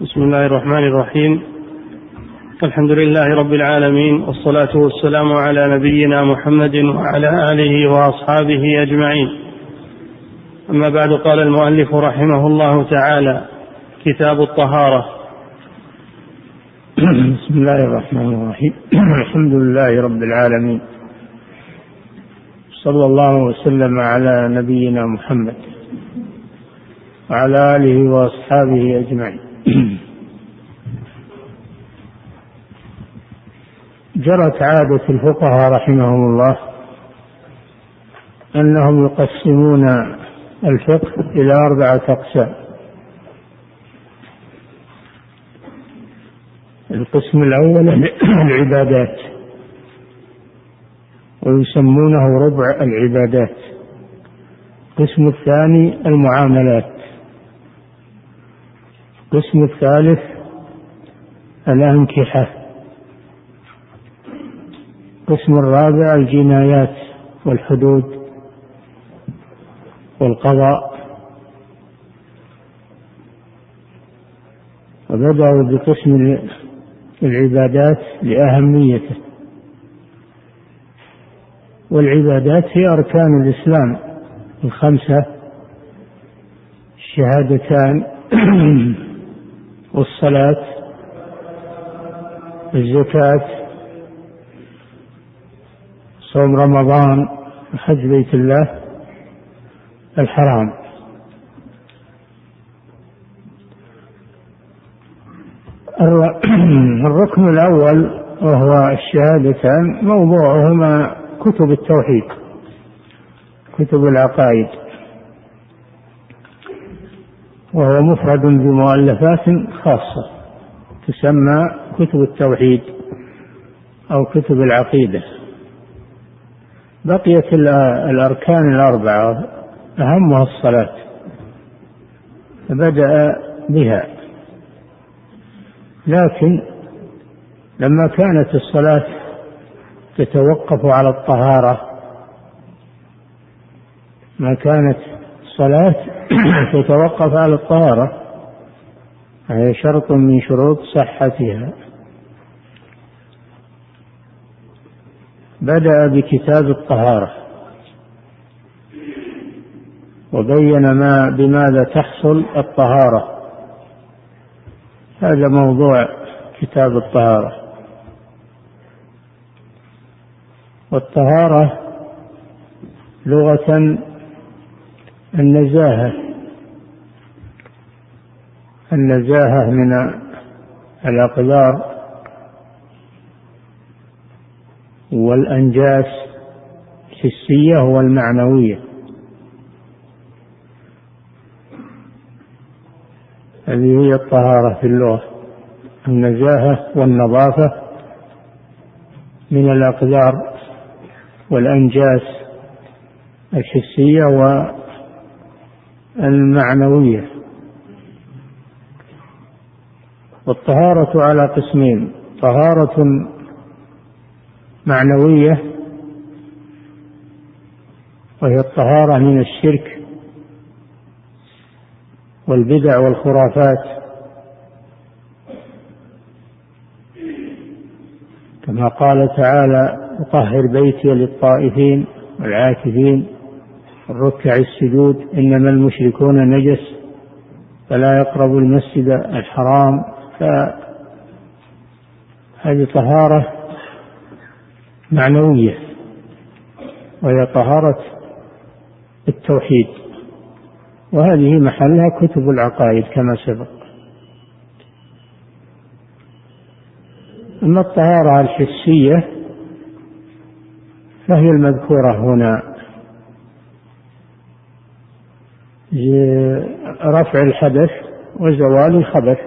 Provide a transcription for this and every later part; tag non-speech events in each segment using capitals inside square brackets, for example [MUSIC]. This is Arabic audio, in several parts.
بسم الله الرحمن الرحيم. الحمد لله رب العالمين والصلاة والسلام على نبينا محمد وعلى آله وأصحابه أجمعين. أما بعد قال المؤلف رحمه الله تعالى كتاب الطهارة. بسم الله الرحمن الرحيم. الحمد لله رب العالمين. صلى الله وسلم على نبينا محمد وعلى آله وأصحابه أجمعين. [CLEARS THROAT] جرت عادة الفقهاء رحمهم الله أنهم يقسمون الفقه إلى أربعة أقسام. القسم الأول [CLEARS THROAT] العبادات ويسمونه ربع العبادات. القسم الثاني المعاملات. القسم الثالث الأنكحة. القسم الرابع الجنايات والحدود والقضاء. وبدأوا بقسم العبادات لأهميته. والعبادات هي أركان الإسلام الخمسة. الشهادتان. [CLEARS THROAT] والصلاة الزكاة صوم رمضان وحج بيت الله الحرام. [CLEARS THROAT] الركن الأول وهو الشهادتان موضوعهما كتب التوحيد كتب العقائد. وهو مفرد بمؤلفات خاصة تسمى كتب التوحيد أو كتب العقيدة. بقيت الأركان الأربعة أهمها الصلاة فبدأ بها. لكن لما كانت الصلاة تتوقف على الطهارة ما كانت الصلاة [CLEARS THROAT] تتوقف على الطهارة. هي شرط من شروط صحتها. بدأ بكتاب الطهارة. وبين ما بماذا تحصل الطهارة. هذا موضوع كتاب الطهارة. والطهارة لغة النزاهة. النزاهة من الأقدار والأنجاس الحسية والمعنوية. هذه هي الطهارة في اللغة. النزاهة والنظافة من الأقدار والأنجاس الحسية والمعنوية والطهارة على قسمين. طهارة معنوية وهي الطهارة من الشرك والبدع والخرافات. كما قال تعالى وطهر بيتي للطائفين والعاكفين الركع السجود إنما المشركون نجس فلا يقربوا المسجد الحرام. فهذه طهارة معنوية وهي طهارة التوحيد. وهذه محلها كتب العقائد كما سبق. أما الطهارة الحسية فهي المذكورة هنا. رفع الحدث وزوال الخبث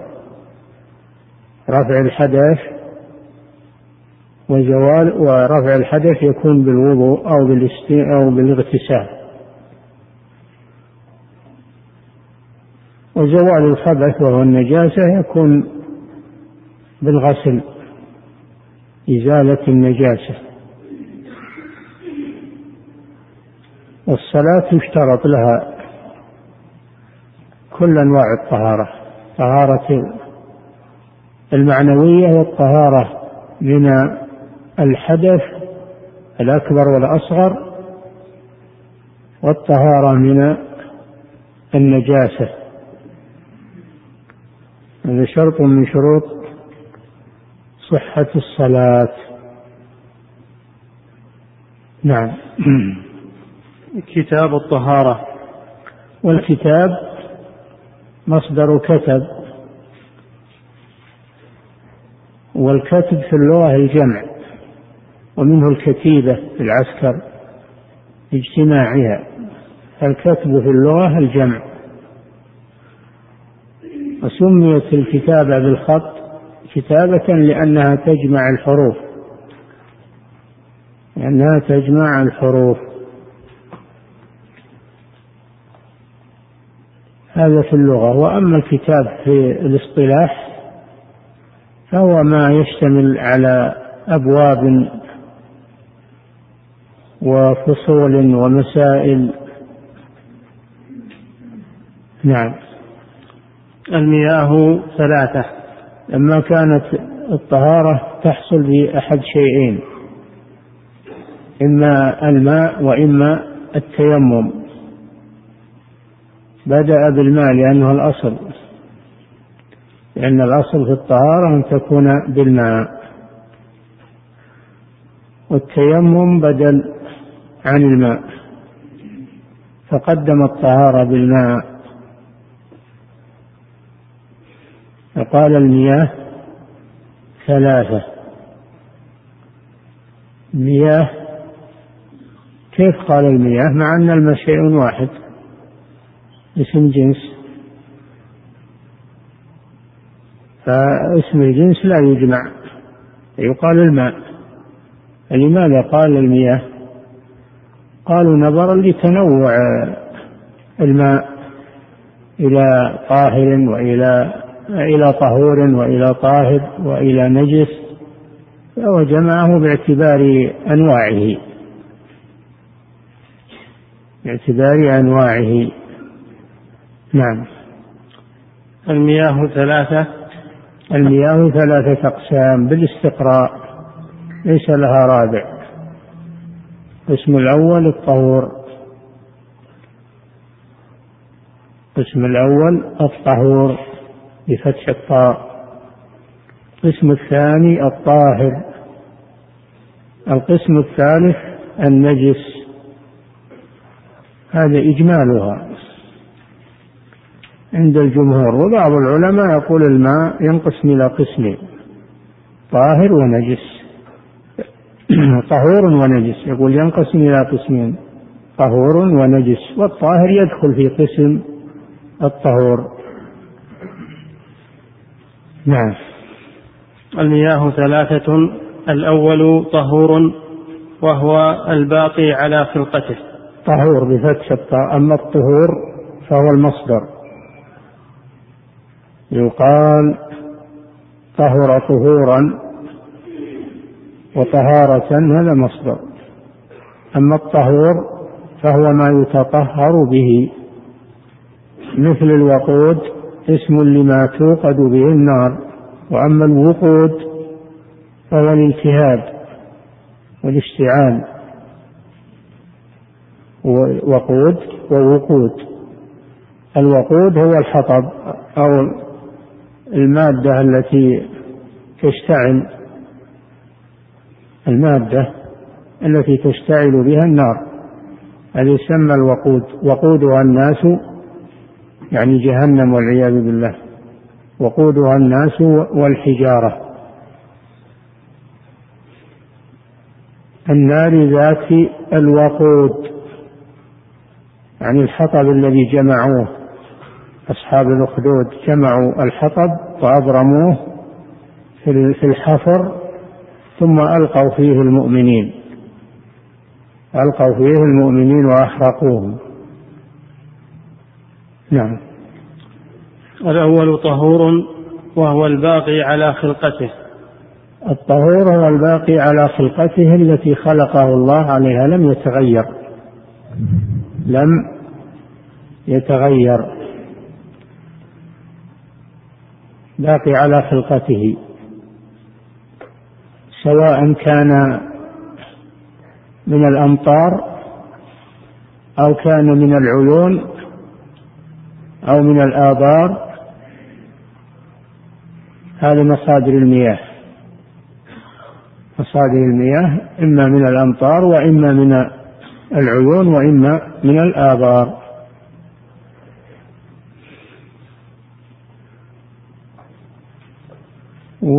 رفع الحدث وزوال ورفع الحدث يكون بالوضوء أو أو بالاغتسال. وزوال الخبث وهو النجاسة يكون بالغسل إزالة النجاسة. والصلاة يشترط لها كل أنواع الطهارة طهارة المعنوية والطهارة من الحدث الأكبر والأصغر والطهارة من النجاسة. هذا شرط من شروط صحة الصلاة. نعم. كتاب الطهارة. والكتاب مصدر كتب والكتب في اللغة الجمع ومنه الكتيبة في العسكر اجتماعها. الكتب في اللغة الجمع. وسميت الكتابة بالخط كتابة لأنها تجمع الحروف. لأنها تجمع الحروف. هذا في اللغة. وأما الكتاب في الاصطلاح فهو ما يشتمل على أبواب وفصول ومسائل. نعم. المياه ثلاثة. لما كانت الطهارة تحصل بأحد شيئين إما الماء وإما التيمم. بدأ بالماء لأنه الأصل. لأن الأصل في الطهارة أن تكون بالماء. والتيمم بدل عن الماء. فقدم الطهارة بالماء. فقال المياه ثلاثة. مياه كيف قال المياه؟ مع أن الماء شيء واحد. اسم جنس فاسم الجنس لا يجمع يقال الماء. لماذا قال المياه؟ قالوا نظرا لتنوع الماء إلى طاهر وإلى إلى طهور وإلى طاهر وإلى نجس فهو جمعه باعتبار أنواعه. باعتبار أنواعه. نعم. المياه ثلاثة. المياه ثلاثة أقسام بالاستقراء. ليس لها رابع. القسم الأول الطهور. القسم الأول الطهور بفتح الطاء. القسم الثاني الطاهر. القسم الثالث النجس. هذا إجمالها. عند الجمهور وبعض العلماء يقول الماء ينقسم إلى قسمين طاهر ونجس [CLEARS THROAT] طهور ونجس يقول ينقسم إلى قسمين طهور ونجس والطاهر يدخل في قسم الطهور. نعم. المياه ثلاثة الأول طهور وهو الباقي على خلقته. طهور بفتح الطاء أما الطهور فهو المصدر. يقال طهر طهورا وطهارة هذا مصدر. أما الطهور فهو ما يتطهر به. مثل الوقود اسم لما توقد به النار. وأما الوقود فهو الالتهاب والاشتعال. وقود ووقود. الوقود هو الحطب أو المادة التي تشتعل المادة التي تشتعل بها النار. هذه يسمى الوقود. وقودها الناس يعني جهنم والعياذ بالله. وقودها الناس والحجارة. النار ذات الوقود يعني الحطب الذي جمعوه. أصحاب الأخدود جمعوا الحطب وأبرموه في الحفر ثم ألقوا فيه المؤمنين. ألقوا فيه المؤمنين وأحرقوهم. نعم. الأول طهور وهو الباقي على خلقته. الطهور هو الباقي على خلقته التي خلقه الله عليها لم يتغير. لم يتغير. باقي على خلقته سواء كان من الأمطار أو كان من العيون أو من الآبار هذه مصادر المياه. مصادر المياه إما من الأمطار وإما من العيون وإما من الآبار.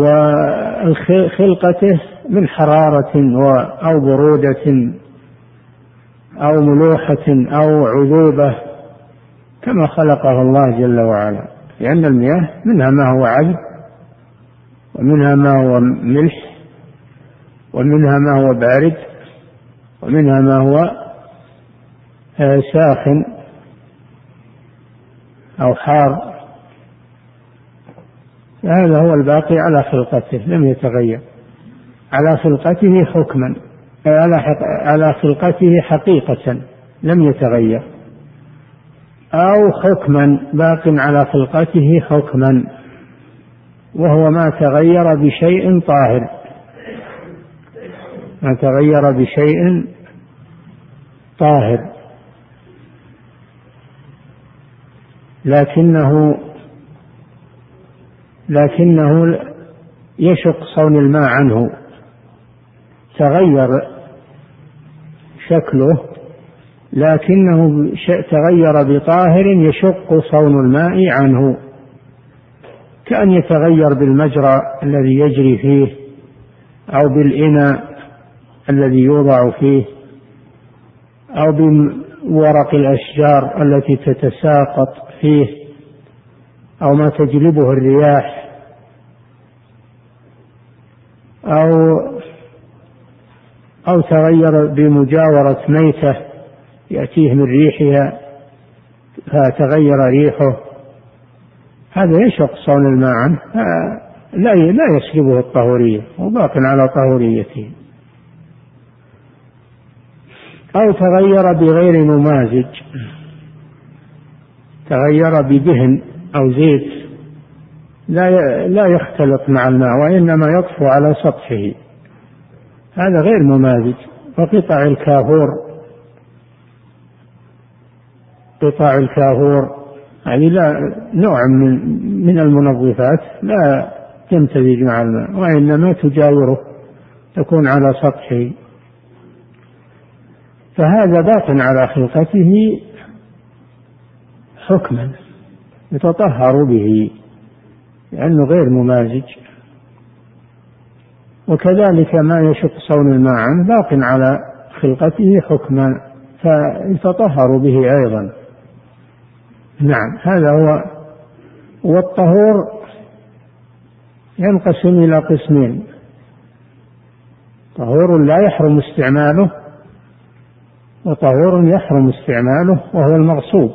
وخلقته من حرارة أو برودة أو ملوحة أو عذوبة كما خلقه الله جل وعلا. لأن المياه منها ما هو عذب ومنها ما هو ملح ومنها ما هو بارد ومنها ما هو آه، ساخن أو حار. هذا هو الباقي على خلقته لم يتغير. على خلقته حكما على على خلقته حقيقة لم يتغير. أو حكما باق على خلقته حكما وهو ما تغير بشيء طاهر. ما تغير بشيء طاهر. لكنه لكنه يشق صون الماء عنه. تغير شكله لكنه تغير بطاهر يشق صون الماء عنه. كأن يتغير بالمجرى الذي يجري فيه أو بالإناء الذي يوضع فيه أو بورق الأشجار التي تتساقط فيه. أو ما تجلبه الرياح أو أو تغير بمجاورة ميتة يأتيه من ريحها فتغير ريحه. هذا يشق صون الماء عنه. لا لا يسلبه الطهورية وباق على طهوريته. أو تغير بغير ممازج تغير بدهن أو زيت لا لا يختلط مع الماء وإنما يطفو على سطحه. هذا غير ممازج. وقطع الكافور قطع الكافور هذه لا نوع من من المنظفات لا تمتزج مع الماء وإنما تجاوره تكون على سطحه. فهذا باق على خلقته حكما. يتطهر به لأنه غير ممازج. وكذلك ما يشق صون الماء عنه باق على خلقته حكما فيتطهر به أيضا. نعم هذا هو والطهور ينقسم إلى قسمين. طهور لا يحرم استعماله وطهور يحرم استعماله وهو المغصوب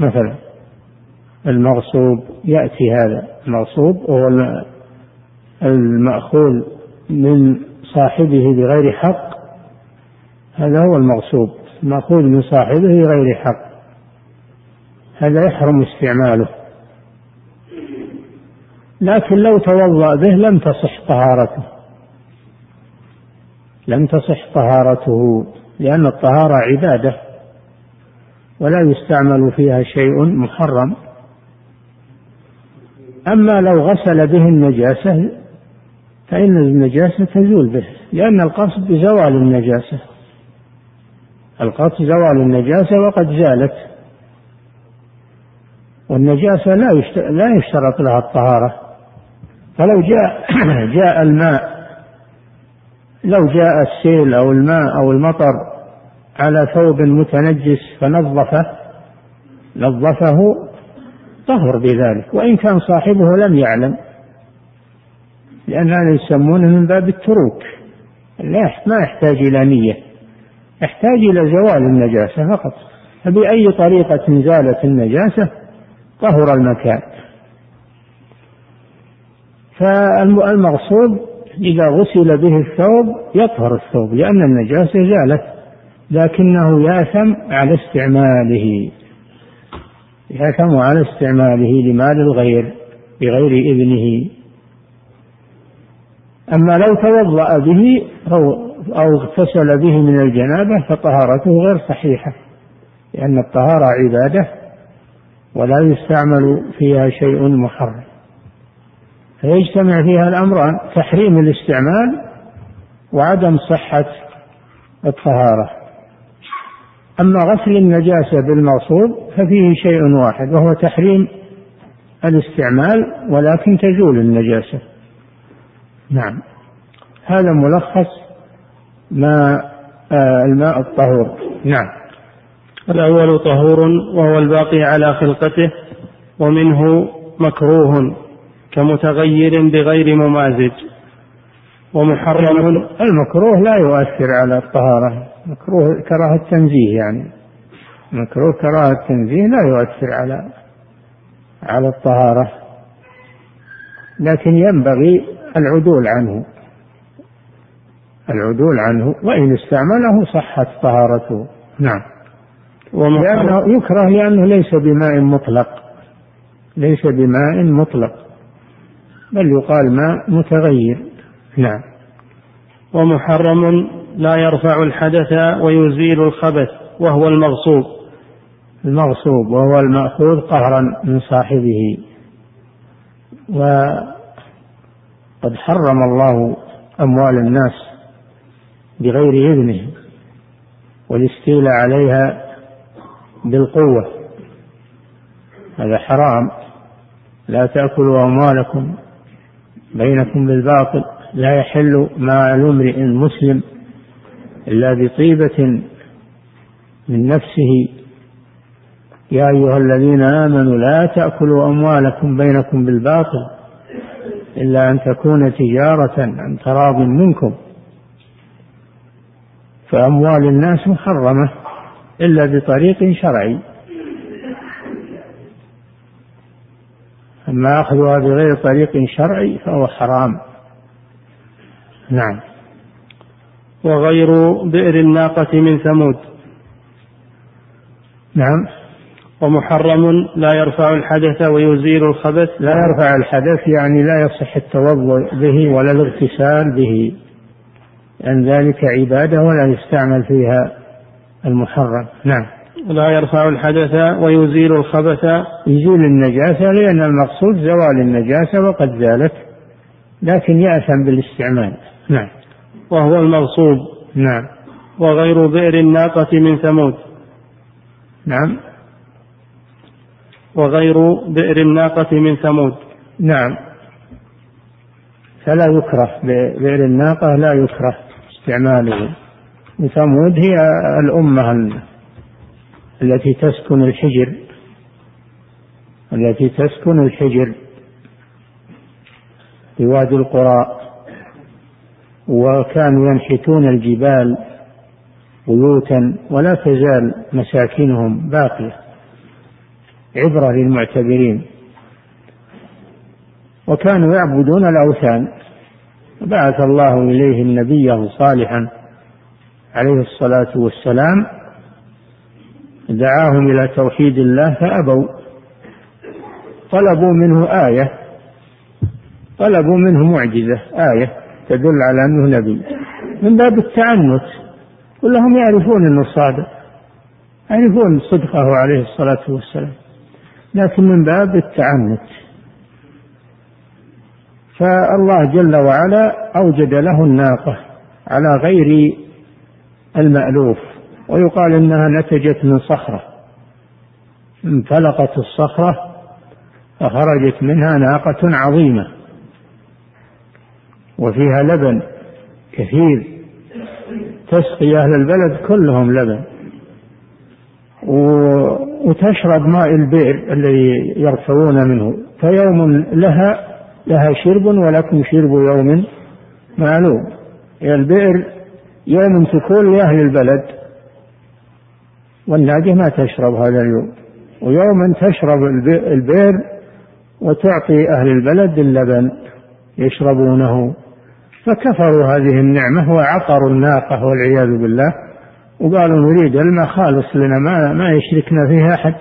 مثلا. المغصوب يأتي هذا المغصوب وهو المأخوذ من صاحبه بغير حق. هذا هو المغصوب المأخوذ من صاحبه بغير حق. هذا يحرم استعماله. لكن لو توضأ به لم تصح طهارته. لم تصح طهارته لأن الطهارة عبادة ولا يستعمل فيها شيء محرم. أما لو غسل به النجاسة فإن النجاسة تزول به لأن القصد زوال النجاسة. القصد زوال النجاسة وقد زالت. والنجاسة لا لا يشترط لها الطهارة. فلو جاء [COUGHS] جاء الماء لو جاء السيل أو الماء أو المطر على ثوب متنجس فنظفه نظفه طهر بذلك وإن كان صاحبه لم يعلم لأن هذا يسمونه من باب التروك لا ما يحتاج إلى نية يحتاج إلى زوال النجاسة فقط فبأي طريقة زالت النجاسة طهر المكان. فالمغصوب إذا غسل به الثوب يطهر الثوب لأن النجاسة زالت لكنه ياثم على استعماله. ياثم على استعماله لمال الغير بغير إذنه. أما لو توضأ به أو أو اغتسل به من الجنابة فطهارته غير صحيحة لأن الطهارة عبادة ولا يستعمل فيها شيء محرم فيجتمع فيها الأمران تحريم الاستعمال وعدم صحة الطهارة. أما غسل النجاسة بالمغصوب ففيه شيء واحد وهو تحريم الاستعمال ولكن تزول النجاسة. نعم. هذا ملخص ما آه الماء الطهور. نعم. الأول طهور وهو الباقي على خلقته ومنه مكروه كمتغير بغير ممازج. ومحرم. المكروه لا يؤثر على الطهارة. مكروه كراهة تنزيه يعني. مكروه كراهة تنزيه لا يؤثر على على الطهارة. لكن ينبغي العدول عنه. العدول عنه وإن استعمله صحت طهارته. نعم. لأنه يكره لأنه ليس بماء مطلق. ليس بماء مطلق. بل يقال ماء متغير. نعم. ومحرم لا يرفع الحدث ويزيل الخبث وهو المغصوب. المغصوب وهو المأخوذ قهرا من صاحبه. وقد حرم الله أموال الناس بغير إذنه والاستيلاء عليها بالقوة. هذا حرام. لا تأكلوا أموالكم بينكم بالباطل. لا يحل مال امرئ مسلم إلا بطيبة من نفسه. يا أيها الذين آمنوا لا تأكلوا أموالكم بينكم بالباطل إلا أن تكون تجارة عن تراض منكم. فأموال الناس محرمة إلا بطريق شرعي. أما أخذها بغير طريق شرعي فهو حرام. نعم. وغير بئر الناقة من ثمود. نعم. ومحرم لا يرفع الحدث ويزيل الخبث. لا يرفع الحدث يعني لا يصح التوضؤ به ولا الاغتسال به. لأن ذلك عبادة ولا يستعمل فيها المحرم. نعم. لا يرفع الحدث ويزيل الخبث. يزيل النجاسة لأن المقصود زوال النجاسة وقد زالت لكن يأثم بالاستعمال. نعم. وهو المغصوب. نعم. وغير بئر الناقة من ثمود. نعم. وغير بئر الناقة من ثمود. نعم. فلا يكره بئر الناقة لا يكره استعماله. وثمود هي الأمة التي تسكن الحجر. التي تسكن الحجر. في وادي القرى. وكانوا ينحتون الجبال بيوتا ولا تزال مساكنهم باقية. عبرة للمعتبرين. وكانوا يعبدون الأوثان. بعث الله إليهم نبيه صالحا عليه الصلاة والسلام. دعاهم إلى توحيد الله فأبوا. طلبوا منه آية. طلبوا منه معجزة آية. تدل على أنه نبي. من باب التعنت كلهم يعرفون أنه صادق يعرفون صدقه عليه الصلاة والسلام. لكن من باب التعنت فالله جل وعلا أوجد له الناقة على غير المألوف ويقال إنها نتجت من صخرة. انفلقت الصخرة فخرجت منها ناقة عظيمة. وفيها لبن كثير. تسقي أهل البلد كلهم لبن. وتشرب ماء البئر الذي يرفعون منه. فيوم لها لها شرب ولكم شرب يوم معلوم. البئر يوم تكون لأهل البلد. والناجة ما تشرب هذا اليوم. ويوما تشرب البئر وتعطي أهل البلد اللبن يشربونه. فكفروا هذه النعمة وعقروا الناقة والعياذ بالله وقالوا نريد الماء خالص لنا ما ما يشركنا فيها أحد.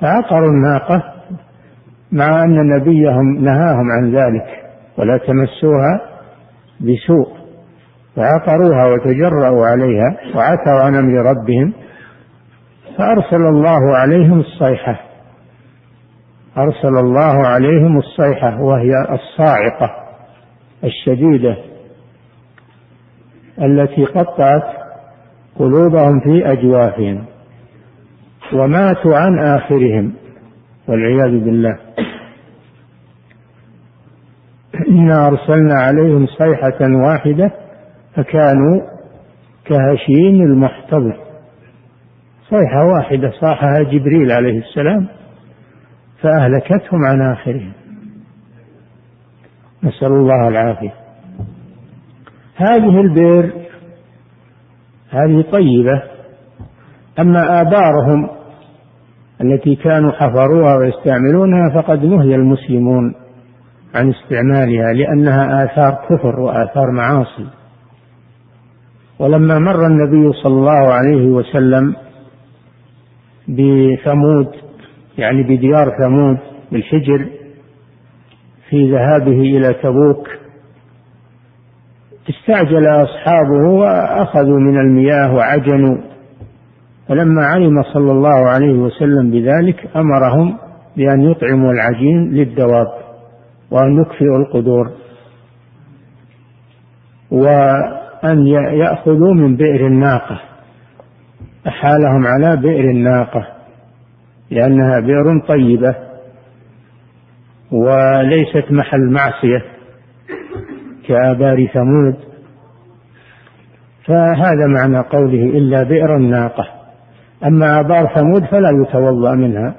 فعقروا الناقة مع أن نبيهم نهاهم عن ذلك ولا تمسوها بسوء. فعقروها وتجرأوا عليها وعتوا عن أمر ربهم فأرسل الله عليهم الصيحة. أرسل الله عليهم الصيحة وهي الصاعقة. الشديدة التي قطعت قلوبهم في أجوافهم وماتوا عن آخرهم والعياذ بالله. إنا أرسلنا عليهم صيحة واحدة فكانوا كهشيم المحتضر. صيحة واحدة صاحها جبريل عليه السلام فأهلكتهم عن آخرهم. نسأل الله العافية. هذه البئر هذه طيبة أما آبارهم التي كانوا حفروها ويستعملونها فقد نهي المسلمون عن استعمالها لأنها آثار كفر وآثار معاصي. ولما مر النبي صلى الله عليه وسلم بثمود يعني بديار ثمود بالحجر في ذهابه إلى تبوك استعجل أصحابه وأخذوا من المياه وعجنوا فلما علم صلى الله عليه وسلم بذلك أمرهم بأن يطعموا العجين للدواب وأن يكفئوا القدور وأن يأخذوا من بئر الناقة أحالهم على بئر الناقة لأنها بئر طيبة. وليست محل معصية كآبار ثمود. فهذا معنى قوله إلا بئر الناقة. أما آبار ثمود فلا يتوضأ منها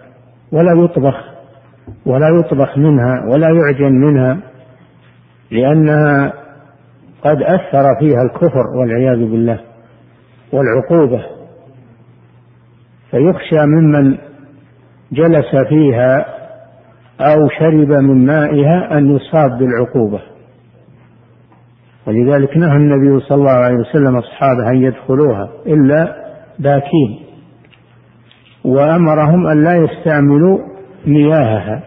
ولا يطبخ ولا يطبخ منها ولا يعجن منها لأنها قد أثر فيها الكفر والعياذ بالله والعقوبة. فيخشى ممن جلس فيها أو شرب من مائها أن يصاب بالعقوبة. ولذلك نهى النبي صلى الله عليه وسلم أصحابه أن يدخلوها إلا باكين وأمرهم أن لا يستعملوا مياهها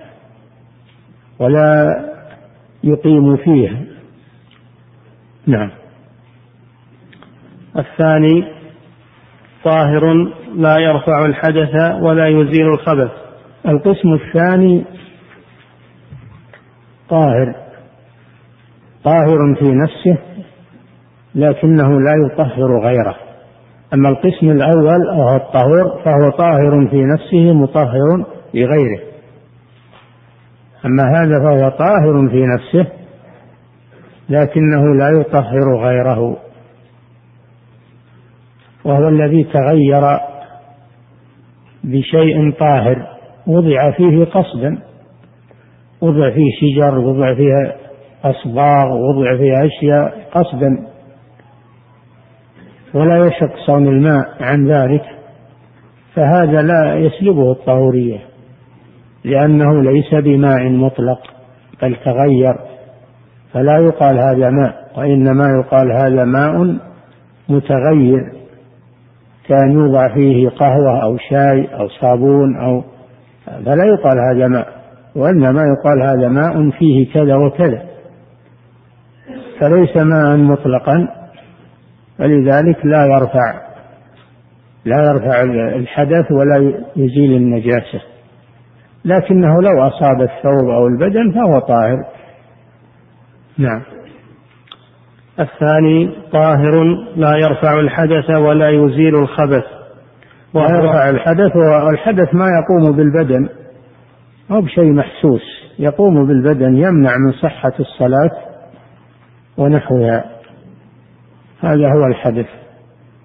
ولا يقيموا فيها. نعم. الثاني طاهر لا يرفع الحدث ولا يزيل الخبث. القسم الثاني طاهر طاهر في نفسه لكنه لا يطهر غيره. أما القسم الأول وهو الطهور فهو طاهر في نفسه مطهر لغيره. أما هذا فهو طاهر في نفسه لكنه لا يطهر غيره. وهو الذي تغير بشيء طاهر وضع فيه قصدا. وضع فيه شجر وضع فيها أصباغ وضع فيها أشياء قصدا. ولا يشق صون الماء عن ذلك فهذا لا يسلبه الطهورية لأنه ليس بماء مطلق بل تغير. فلا يقال هذا ماء وإنما يقال هذا ماء متغير كان يوضع فيه قهوة أو شاي أو صابون أو فلا يقال هذا ماء. وإنما يقال هذا ماء فيه كذا وكذا. فليس ماء مطلقا فلذلك لا يرفع لا يرفع الحدث ولا يزيل النجاسة. لكنه لو أصاب الثوب أو البدن فهو طاهر. نعم. الثاني طاهر لا يرفع الحدث ولا يزيل الخبث. لا يرفع الحدث والحدث ما يقوم بالبدن. أو بشيء محسوس. يقوم بالبدن يمنع من صحة الصلاة ونحوها. هذا هو الحدث.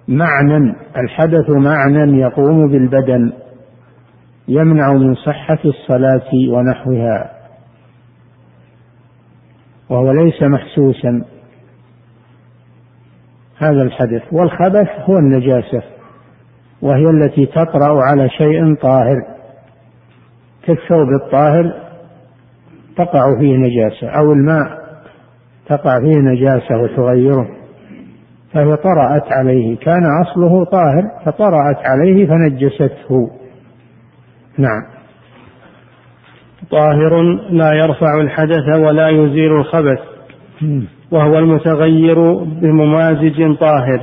معنى الحدث معنى يقوم بالبدن يمنع من صحة الصلاة ونحوها. وهو ليس محسوسا. هذا الحدث. والخبث هو النجاسة وهي التي تطرأ على شيء طاهر. كالثوب الطاهر تقع فيه نجاسة أو الماء تقع فيه نجاسة وتغيره فهي طرأت عليه كان أصله طاهر فطرأت عليه فنجسته. نعم. طاهر لا يرفع الحدث ولا يزيل الخبث وهو المتغير بممازج طاهر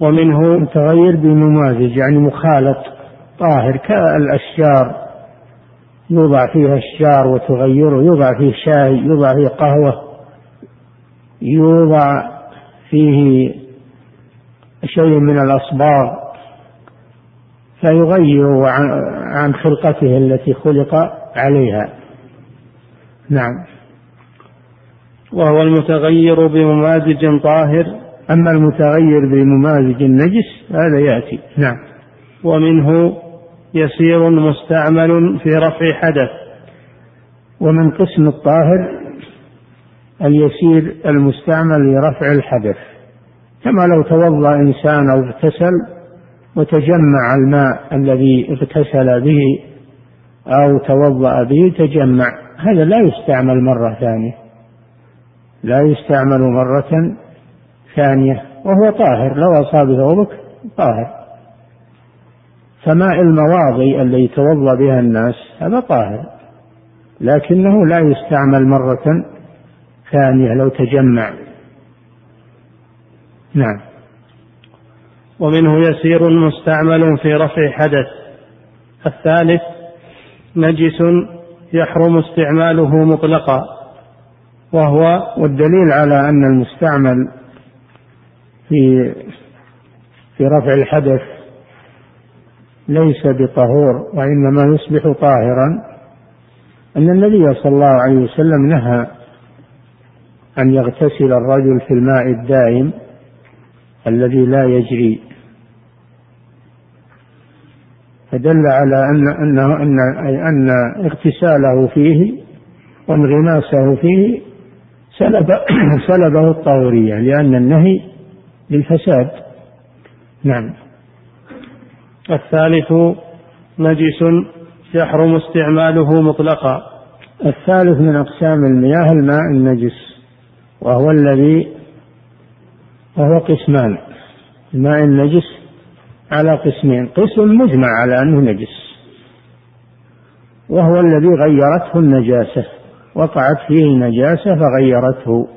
ومنه متغير بممازج يعني مخالط طاهر كالأشجار. يوضع فيها الشجار وتغيره يوضع فيه شاي يوضع فيه قهوة يوضع فيه شيء من الأصباغ فيغير عن خلقته التي خلق عليها. نعم. وهو المتغير بممازج طاهر. أما المتغير بممازج النجس هذا يأتي. نعم. ومنه يسير مستعمل في رفع حدث. ومن قسم الطاهر اليسير المستعمل لرفع الحدث. كما لو توضأ إنسان أو اغتسل وتجمع الماء الذي اغتسل به أو توضأ به تجمع. هذا لا يستعمل مرة ثانية. لا يستعمل مرة ثانية. وهو طاهر. لو اصاب ثوبك طاهر. فماء المواضي الذي يتوضا بها الناس؟ هذا طاهر. لكنه لا يستعمل مرة ثانية لو تجمع. نعم. ومنه يسير مستعمل في رفع حدث. الثالث نجس يحرم استعماله مطلقا. وهو والدليل على أن المستعمل في في رفع الحدث ليس بطهور وإنما يصبح طاهرا. أن النبي صلى الله عليه وسلم نهى أن يغتسل الرجل في الماء الدائم الذي لا يجري. فدل على أن أنه أن أن اغتساله فيه وانغماسه فيه سلب سلبه الطهورية لأن النهي للفساد. نعم. الثالث نجس يحرم استعماله مطلقا. الثالث من أقسام المياه الماء النجس وهو الذي وهو قسمان. الماء النجس على قسمين قسم مجمع على أنه نجس وهو الذي غيرته النجاسة وقعت فيه نجاسة فغيرته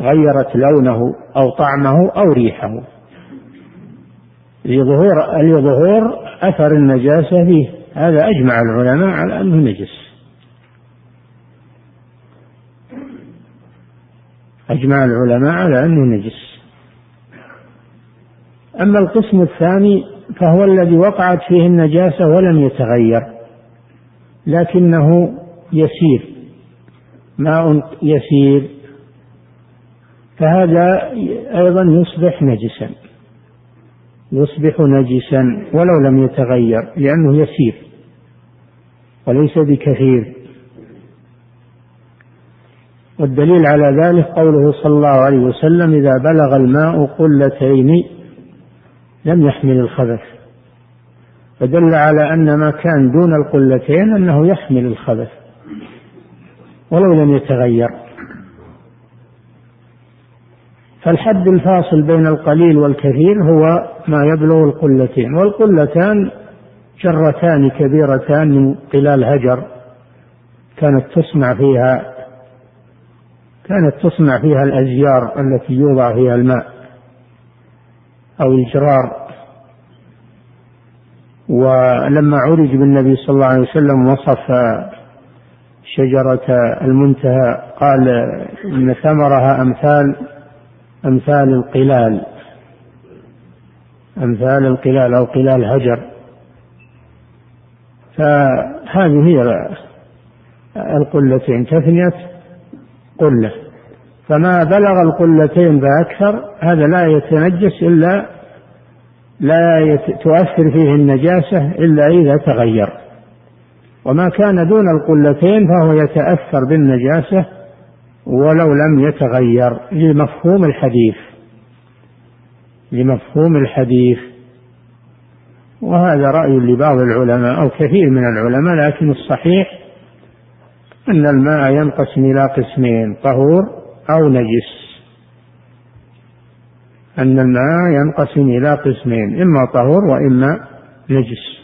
غيرت لونه أو طعمه أو ريحه. لظهور لظهور أثر النجاسة فيه. هذا أجمع العلماء على أنه نجس. أجمع العلماء على أنه نجس. أما القسم الثاني فهو الذي وقعت فيه النجاسة ولم يتغير لكنه يسير. ماء يسير. فهذا أيضا يصبح نجسا. يصبح نجسا ولو لم يتغير لأنه يسير وليس بكثير. والدليل على ذلك قوله صلى الله عليه وسلم إذا بلغ الماء قلتين لم يحمل الخبث. فدل على أن ما كان دون القلتين أنه يحمل الخبث ولو لم يتغير. فالحد الفاصل بين القليل والكثير هو ما يبلغ القلتين والقلتان جرتان كبيرتان من قلال هجر كانت تصنع فيها كانت تصنع فيها الأزيار التي يوضع فيها الماء أو الجرار. ولما عرج بالنبي صلى الله عليه وسلم وصف شجرة المنتهى قال إن ثمرها أمثال أمثال القلال أمثال القلال أو قلال هجر. فهذه هي القلتين تثنية قلة. فما بلغ القلتين فأكثر هذا لا يتنجس إلا لا تؤثر فيه النجاسة إلا إذا تغير. وما كان دون القلتين فهو يتأثر بالنجاسة ولو لم يتغير لمفهوم الحديث لمفهوم الحديث. وهذا رأي لبعض العلماء أو كثير من العلماء لكن الصحيح أن الماء ينقسم إلى قسمين طهور أو نجس. أن الماء ينقسم إلى قسمين إما طهور وإما نجس.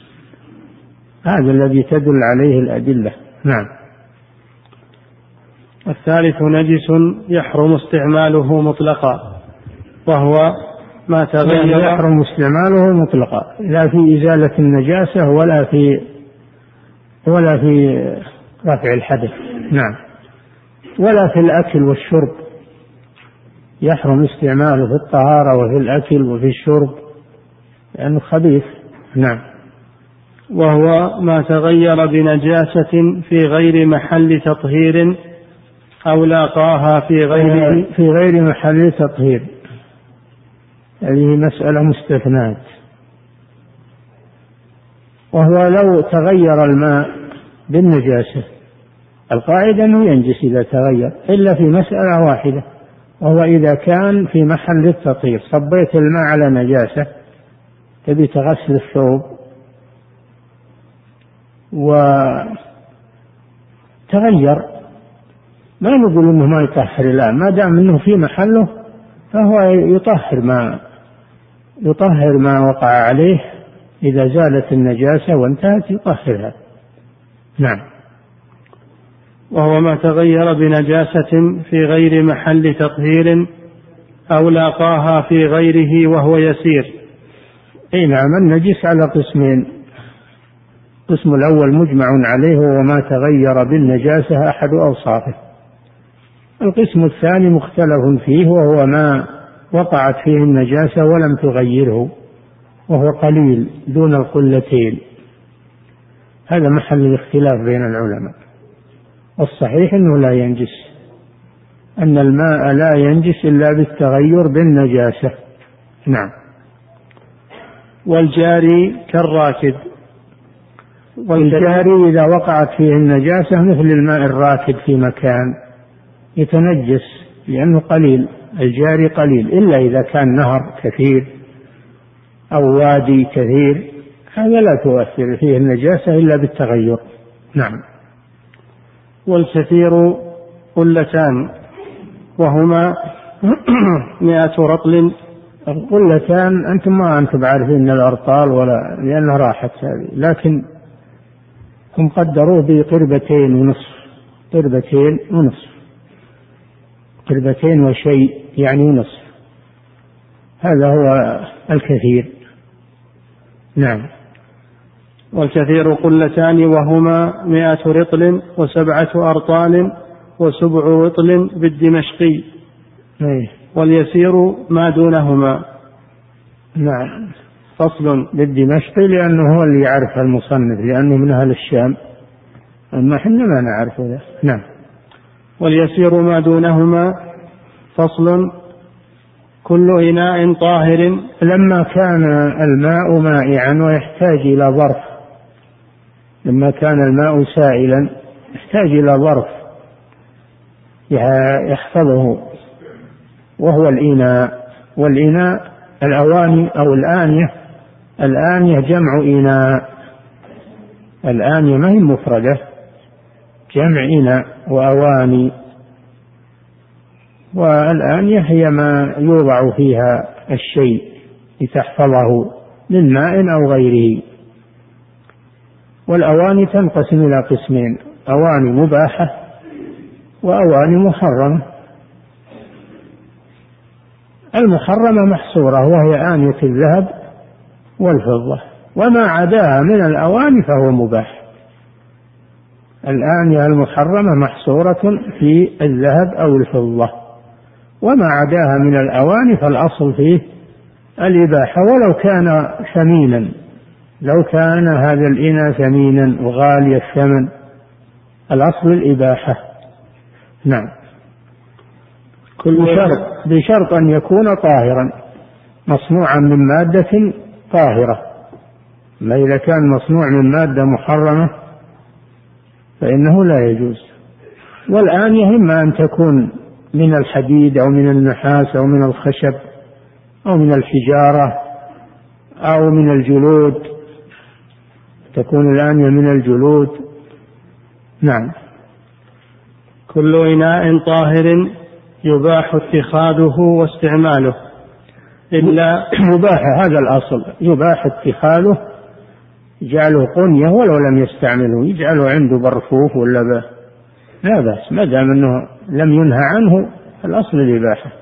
هذا الذي تدل عليه الأدلة. نعم. الثالث نجس يحرم استعماله مطلقا وهو ما تغير يحرم استعماله مطلقا لا في إزالة النجاسة ولا في ولا في رفع الحدث. نعم. ولا في الأكل والشرب. يحرم استعماله في الطهارة وفي الأكل وفي الشرب لأنه خبيث. نعم. وهو ما تغير بنجاسة في غير محل تطهير أو لاقاها في غير في غير محل تطهير. هذه مسألة مستثنات وهو لو تغير الماء بالنجاسة. القاعدة أنه ينجس إذا تغير إلا في مسألة واحدة وهو إذا كان في محل التطهير. صبيت الماء على نجاسة تبي تغسل الثوب وتغير ما نقول إنه ما يطهر الان ما دام إنه في محله فهو يطهر ما يطهر ما وقع عليه. إذا زالت النجاسة وانتهت يطهرها. نعم. وهو ما تغير بنجاسة في غير محل تطهير أو لاقاها في غيره وهو يسير. أي نعم النجس على قسمين. القسم الأول مجمع عليه وهو ما تغير بالنجاسة أحد أوصافه. القسم الثاني مختلف فيه وهو ما وقعت فيه النجاسة ولم تغيره وهو قليل دون القلتين. هذا محل الاختلاف بين العلماء. والصحيح أنه لا ينجس أن الماء لا ينجس إلا بالتغير بالنجاسة. نعم. والجاري كالراكد. والجاري إذا وقعت فيه النجاسة مثل الماء الراكد في مكان. يتنجس لأنه قليل الجاري قليل إلا إذا كان نهر كثير أو وادي كثير هذا لا تؤثر فيه النجاسة إلا بالتغير. نعم. والكثير قلتان وهما [CLEARS THROAT] مئة رطل. قلتان أنتم ما أنتم عارفين الأرطال ولا لأنها راحت هذه. لكن هم قدروه بقربتين ونصف قربتين ونصف. قربتين وشيء يعني نصف. هذا هو الكثير. نعم. والكثير قلتان وهما مائة رطل وسبعة أرطال وسبع رطل بالدمشقي. أيه. واليسير ما دونهما. نعم. فصل. بالدمشقي لأنه هو اللي يعرف المصنف لأنه من أهل الشام. أما إحنا ما نعرف ذا. نعم. واليسير ما دونهما فصل كل إناء طاهر. لما كان الماء مائعا ويحتاج إلى ظرف لما كان الماء سائلا يحتاج إلى ظرف يحفظه وهو الإناء. والإناء الأواني أو الآنية الآنية جمع إناء. الآنية ما هي مفردة؟ جمع إناء وأواني. والآنية هي ما يوضع فيها الشيء لتحفظه من ماء أو غيره. والأواني تنقسم إلى قسمين أواني مباحة وأواني محرمة. المحرمة محصورة وهي آنية الذهب والفضة. وما عداها من الأواني فهو مباح. الآنية المحرمة محصورة في الذهب أو الفضة. وما عداها من الأواني فالأصل فيه الإباحة ولو كان ثمينا لو كان هذا الإناء ثمينا وغالي الثمن. الأصل الإباحة. نعم. كل شرط بشرط أن يكون طاهرا مصنوعا من مادة طاهرة. ما إذا كان مصنوع من مادة محرمة فإنه لا يجوز. والآن إما أن تكون من الحديد أو من النحاس أو من الخشب أو من الحجارة أو من الجلود. تكون الآنية من الجلود. نعم. كل إناء طاهر يباح اتخاذه واستعماله. إلا مباح هذا الأصل. يباح اتخاذه يجعله قنية ولو لم يستعمله يجعله عنده برفوف ولا به لا بأس ما دام أنه لم ينهى عنه الأصل الإباحة.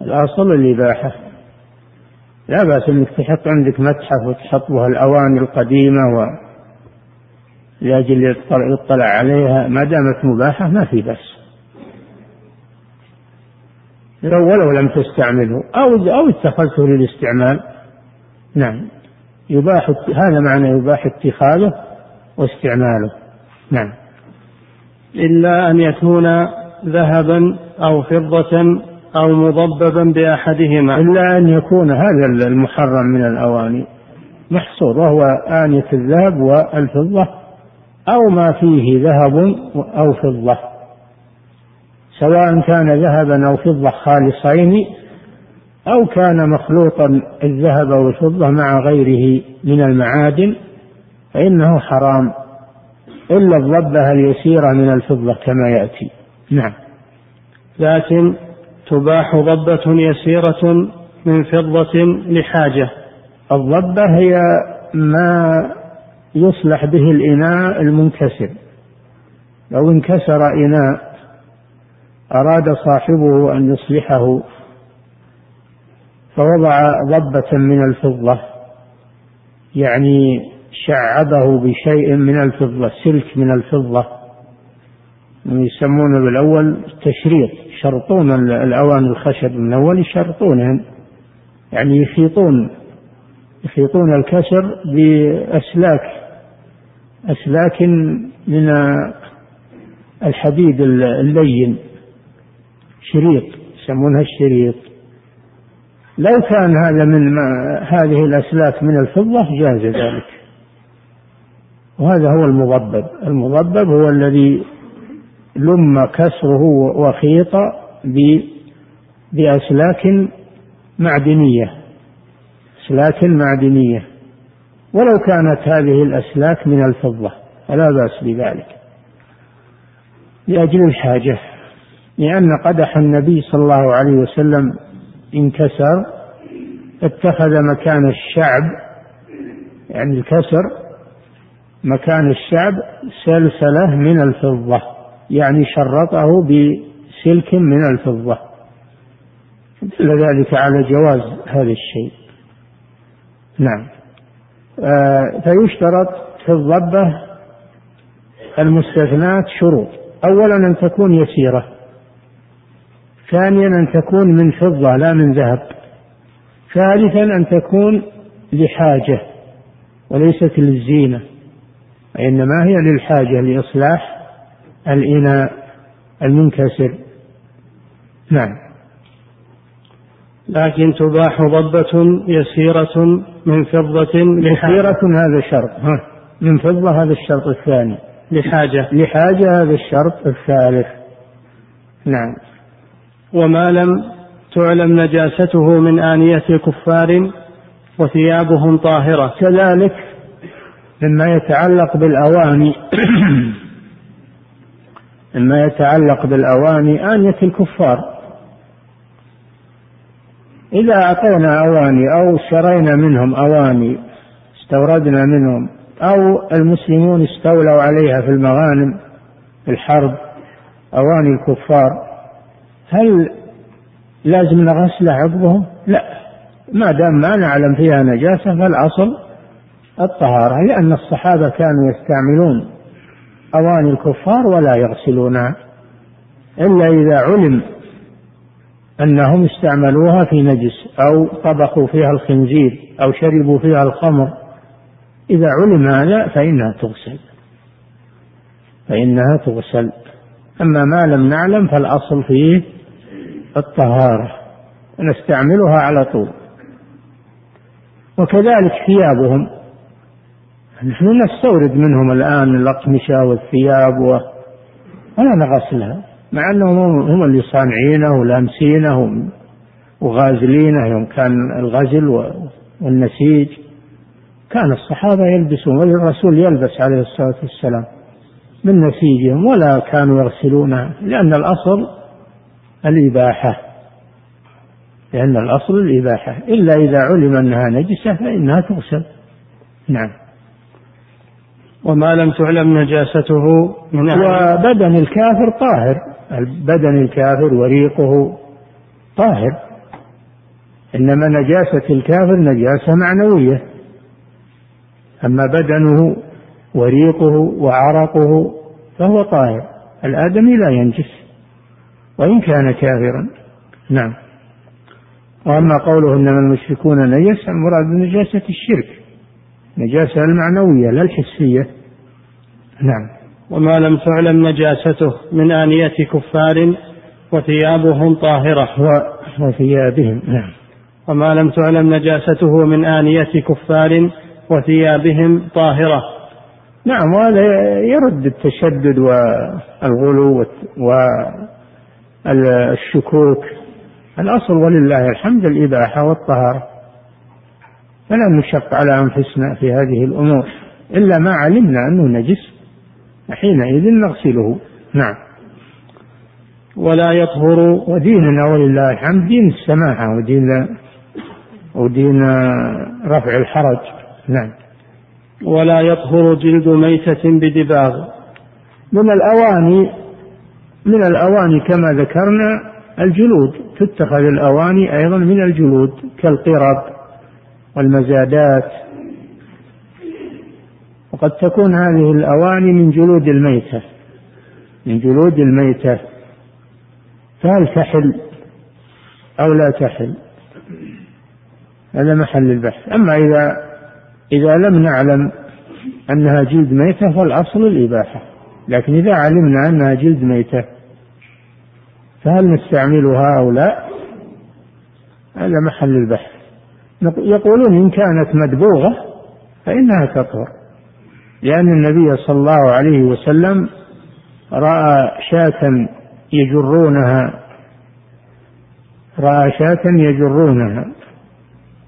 الأصل الإباحة. لا بأس أنك تحط عندك متحف وتحط بها الأواني القديمة و لأجل يطلع عليها ما دامت مباحة ما في بأس. لو ولو لم تستعمله أو أو اتخذته للاستعمال. نعم. يباح هذا معنى يباح اتخاذه واستعماله. نعم. إلا أن يكون ذهبا أو فضة أو مضببا بأحدهما. إلا أن يكون هذا المحرم من الأواني. محصور وهو آنية الذهب والفضة أو ما فيه ذهب أو فضة. سواء كان ذهبا أو فضة خالصين أو كان مخلوطا الذهب أو الفضة مع غيره من المعادن فإنه حرام. إلا الضبة اليسيرة من الفضة كما يأتي. نعم. لكن تباح ضبة يسيرة من فضة لحاجة. الضبة هي ما يصلح به الإناء المنكسر. لو انكسر إناء أراد صاحبه أن يصلحه. فوضع ضبة من الفضة يعني شعبه بشيء من الفضة سلك من الفضة يسمونه بالأول تشريط يشرطون الأواني الخشب من أول يشرطونهن يعني يخيطون يخيطون الكسر بأسلاك أسلاك من الحديد اللين شريط يسمونها الشريط. لو كان هذا من هذه الأسلاك من الفضة جاز ذلك. وهذا هو المضبب. المضبب هو الذي لم كسره وخيط بأسلاك معدنية. أسلاك معدنية. ولو كانت هذه الأسلاك من الفضة فلا بأس بذلك. لأجل الحاجة لأن قدح النبي صلى الله عليه وسلم انكسر اتخذ مكان الشعب يعني الكسر مكان الشعب سلسلة من الفضة يعني شرطه بسلك من الفضة. دل ذلك على جواز هذا الشيء. نعم. آه فيشترط في الضبة المستثنات شروط. أولا أن تكون يسيرة. ثانيا أن تكون من فضة لا من ذهب. ثالثا أن تكون لحاجة وليست للزينة وإنما هي للحاجة لإصلاح الإناء المنكسر. نعم. لكن تباح ضبة يسيرة من فضة يسيرة هذا شرط ها. من فضة هذا الشرط الثاني. لحاجة. لحاجة هذا الشرط الثالث. نعم. وما لم تعلم نجاسته من آنية كفار وثيابهم طاهرة. كذلك مما يتعلق بالأواني [CLEARS THROAT] مما يتعلق بالأواني آنية الكفار. إذا أعطينا أواني أو اشترينا منهم أواني استوردنا منهم أو المسلمون استولوا عليها في المغانم في الحرب أواني الكفار هل لازم نغسلها عقبهم؟ لا. ما دام ما نعلم فيها نجاسة فالأصل الطهارة لأن الصحابة كانوا يستعملون أواني الكفار ولا يغسلونها إلا إذا علم أنهم استعملوها في نجس أو طبخوا فيها الخنزير أو شربوا فيها الخمر. إذا علم هذا فإنها تغسل. فإنها تغسل. أما ما لم نعلم فالأصل فيه الطهارة نستعملها على طول. وكذلك ثيابهم. نحن نستورد منهم الآن الأقمشة والثياب و... ولا نغسلها مع أنهم هم اللي صانعينه ولامسينه وغازلينه يوم كان الغزل والنسيج. كان الصحابة يلبسون والرسول يلبس عليه الصلاة والسلام من نسيجهم ولا كانوا يغسلونها لأن الأصل الإباحة لأن الأصل الإباحة. إلا إذا علم أنها نجسة فإنها تغسل. نعم. وما لم تعلم نجاسته من أهل وبدن الكافر طاهر. بدن الكافر وريقه طاهر. إنما نجاسة الكافر نجاسة معنوية. أما بدنه وريقه وعرقه فهو طاهر. الآدمي لا ينجس. وإن كان كافرا نعم. وأما قوله إنما المشركون نجس المراد بنجاسة الشرك نجاسة المعنوية لا الحسية. نعم. وما لم تعلم نجاسته من آنية كفار وثيابهم طاهرة. وثيابهم نعم. وما لم تعلم نجاسته من آنية كفار وثيابهم طاهرة. نعم وهذا يرد التشدد والغلو والشكوك الأصل ولله الحمد الإباحة والطهارة. فلا نشق على أنفسنا في هذه الأمور. إلا ما علمنا أنه نجس. حينئذ نغسله. نعم. ولا يطهر. وديننا ولله الحمد. دين السماحة ودين ودين رفع الحرج. نعم. ولا يطهر جلد ميتة بدباغ. من الأواني من الأواني كما ذكرنا الجلود تتخذ الأواني أيضا من الجلود كالقرب والمزادات. وقد تكون هذه الأواني من جلود الميتة من جلود الميتة. فهل تحل أو لا تحل؟ هذا محل البحث. أما إذا إذا لم نعلم أنها جلد ميتة فالأصل الإباحة. لكن إذا علمنا أنها جلد ميتة فهل نستعملها أو لا هذا محل البحث. يقولون إن كانت مدبوغة فإنها تطهر لأن النبي صلى الله عليه وسلم رأى شاة يجرونها رأى شاة يجرونها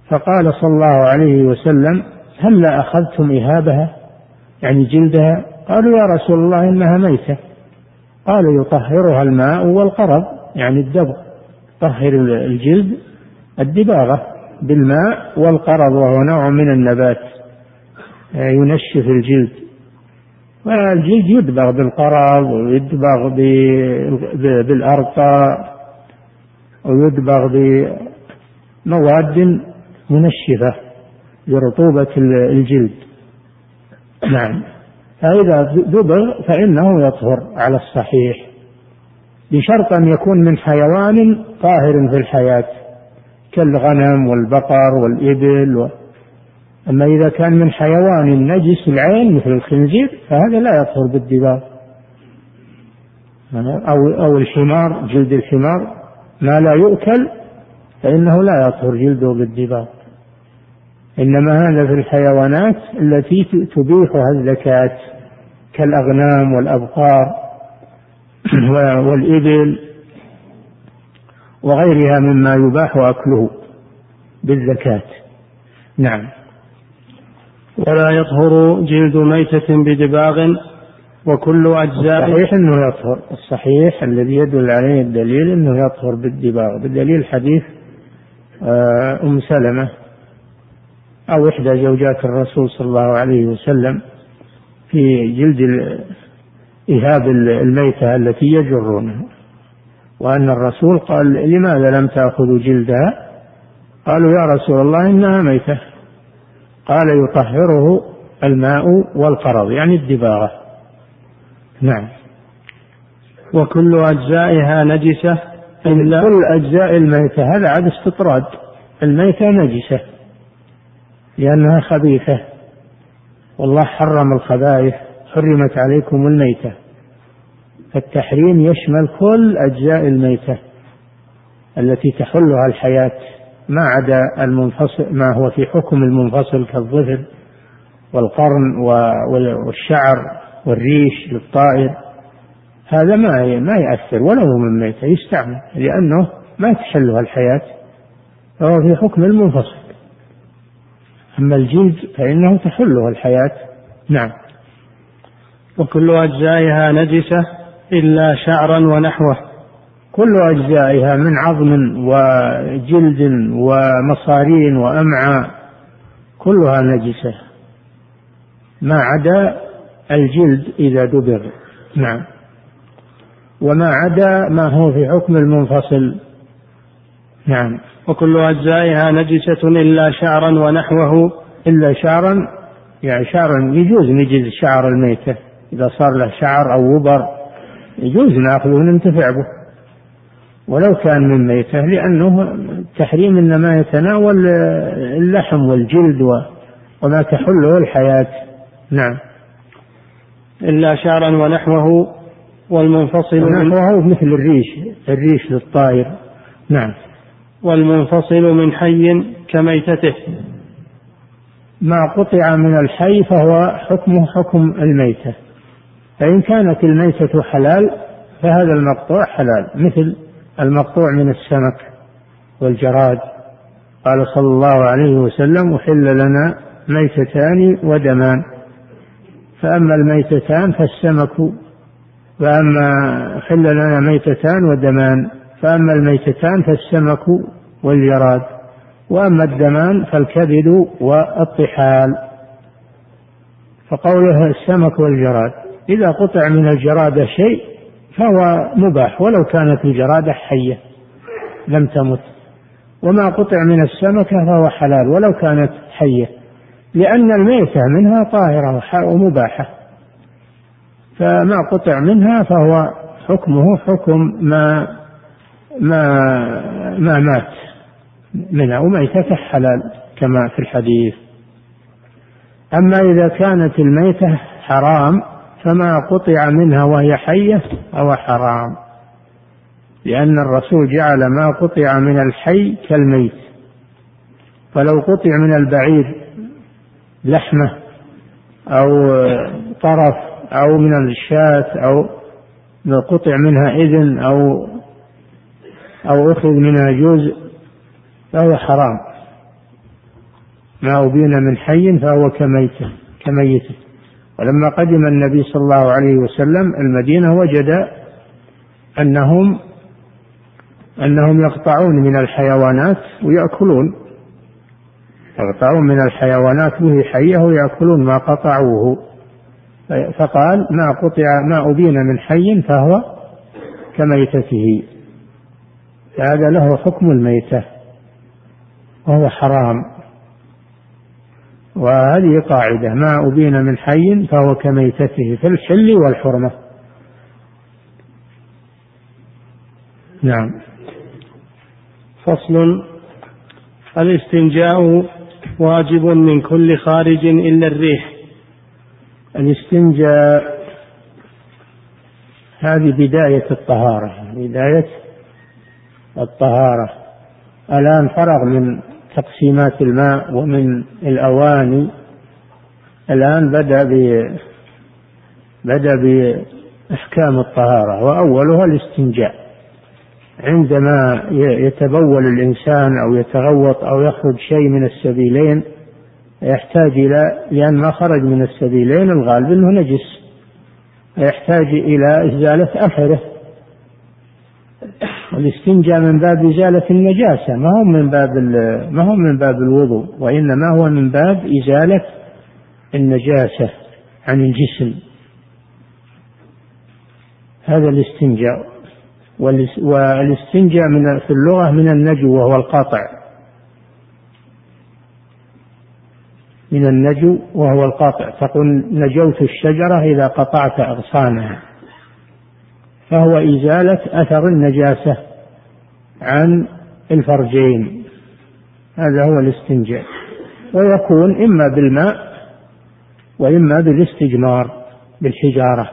فقال صلى الله عليه وسلم هل لا أخذتم إهابها؟ يعني جلدها؟ قالوا يا رسول الله إنها ميتة. قال يطهرها الماء والقرض يعني الدبغ. طهر الجلد الدباغة بالماء والقرض وهو نوع من النبات ينشف الجلد. والجلد يدبغ بالقرض ويدبغ بالأرقى ويدبغ بمواد منشفة لرطوبة الجلد. نعم. فإذا دبغ فإنه يطهر على الصحيح بشرط أن يكون من حيوان طاهر في الحياة كالغنم والبقر والإبل و... أما إذا كان من حيوان نجس العين مثل الخنزير فهذا لا يطهر بالدباغ أو أو الحمار جلد الحمار ما لا يؤكل فإنه لا يطهر جلده بالدباغ إنما هذا في الحيوانات التي تبيحها الزكاة كالأغنام والأبقار [CLEARS THROAT] والإبل وغيرها مما يباح أكله بالزكاة. نعم. ولا يطهر جلد ميتة بدباغ وكل أجزاء الصحيح أنه يطهر. الصحيح الذي يدل عليه الدليل أنه يطهر بالدباغ. بالدليل حديث آه، أم سلمة أو إحدى زوجات الرسول صلى الله عليه وسلم في جلد إهاب الميتة التي يجرونها. وأن الرسول قال لماذا لم تأخذوا جلدها؟ قالوا يا رسول الله إنها ميتة. قال يطهره الماء والقرض يعني الدباغة. نعم. وكل أجزائها نجسة؟ إلا كل أجزاء الميتة هذا عاد استطراد. الميتة نجسة. لأنها خبيثة. والله حرم الخبائث حرمت عليكم الميتة. فالتحريم يشمل كل أجزاء الميتة التي تحلها الحياة ما عدا المنفصل ما هو في حكم المنفصل كالظفر والقرن والشعر والريش للطائر. هذا ما ما يأثر ولو من ميتة يستعمل لأنه ما تحلها الحياة فهو في حكم المنفصل. أما الجلد فإنه تحله الحياة. نعم. وكل أجزائها نجسة إلا شعرا ونحوه. كل أجزائها من عظم وجلد ومصارين وأمعاء كلها نجسة. ما عدا الجلد إذا دبر. نعم. وما عدا ما هو في حكم المنفصل. نعم. وكل أجزائها نجسة إلا شعرا ونحوه إلا شعرا يعني شعرا يجوز نجز شعر الميتة. إذا صار له شعر أو وبر يجوز نأخذه وننتفع به. ولو كان من ميتة لأنه التحريم إنما يتناول اللحم والجلد وما تحله الحياة. نعم. إلا شعرا ونحوه والمنفصل ونحوه مثل الريش الريش للطائر. نعم. والمنفصل من حي كميتته. ما قطع من الحي فهو حكمه حكم الميتة. فإن كانت الميتة حلال فهذا المقطوع حلال مثل المقطوع من السمك والجراد. قال صلى الله عليه وسلم أحل لنا ميتتان ودمان. فأما الميتتان فالسمك فأما حل لنا ميتتان ودمان. فأما الميتتان فالسمك والجراد وأما الدمان فالكبد والطحال. فقوله السمك والجراد إذا قطع من الجرادة شيء فهو مباح ولو كانت الجرادة حية لم تمت. وما قطع من السمكة فهو حلال ولو كانت حية لأن الميتة منها طاهرة ومباحة. فما قطع منها فهو حكمه حكم ما ما ما مات. منها وميتته حلال كما في الحديث. أما إذا كانت الميتة حرام فما قطع منها وهي حية فهو حرام. لأن الرسول جعل ما قطع من الحي كالميت. فلو قطع من البعير لحمة أو طرف أو من الشاة أو قطع منها إذن أو أو أخذ منها جزء فهو حرام. ما أبين من حي فهو كميت كميت. ولما قدم النبي صلى الله عليه وسلم المدينة وجد أنهم أنهم يقطعون من الحيوانات ويأكلون. يقطعون من الحيوانات وهي حية ويأكلون ما قطعوه. فقال ما قطع ما أبين من حي فهو كميتته. فهذا له حكم الميتة وهو حرام. وهذه قاعدة ما أبين من حي فهو كميتته في الحل والحرمة. نعم. فصل. الاستنجاء واجب من كل خارج إلا الريح. الاستنجاء هذه بداية الطهارة بداية الطهارة. الآن فرغ من تقسيمات الماء ومن الأواني. الآن بدأ ب بدأ بإحكام الطهارة وأولها الاستنجاء. عندما يتبول الإنسان أو يتغوط أو يخرج شيء من السبيلين يحتاج إلى لأن ما خرج من السبيلين الغالب أنه نجس. يحتاج إلى إزالة أثره والاستنجاء من باب إزالة النجاسة ما هو من باب ما هو من باب الوضوء وإنما هو من باب إزالة النجاسة عن الجسم. هذا الاستنجاء. والاستنجاء من في اللغة من النجو وهو القطع. من النجو وهو القطع. تقول نجوت الشجرة إذا قطعت أغصانها. فهو إزالة أثر النجاسة عن الفرجين. هذا هو الاستنجاء. ويكون إما بالماء وإما بالاستجمار بالحجارة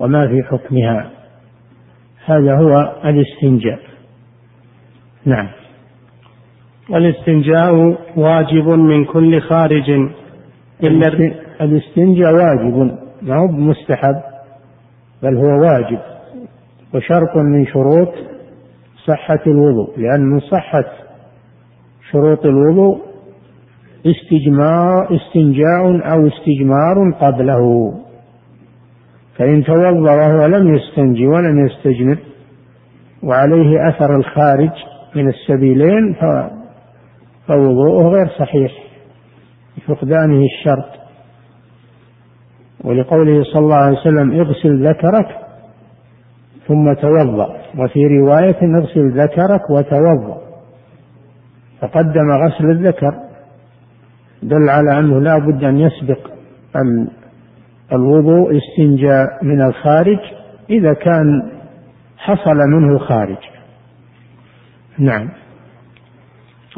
وما في حكمها. هذا هو الاستنجاء. نعم. والاستنجاء واجب من كل خارج. إلا الاستنجاء واجب ما هو مستحب بل هو واجب. وشرط من شروط صحة الوضوء لأن من صحة شروط الوضوء استجمار استنجاء أو استجمار قبله. فإن توضأ وهو لم يستنجي ولم يستجمر وعليه أثر الخارج من السبيلين فوضوءه غير صحيح لفقدانه الشرط. ولقوله صلى الله عليه وسلم اغسل ذكرك ثم توضأ. وفي رواية اغسل ذكرك وتوضأ. فقدم غسل الذكر. دل على أنه لا بد أن يسبق الوضوء استنجاء من الخارج إذا كان حصل منه خارج. نعم.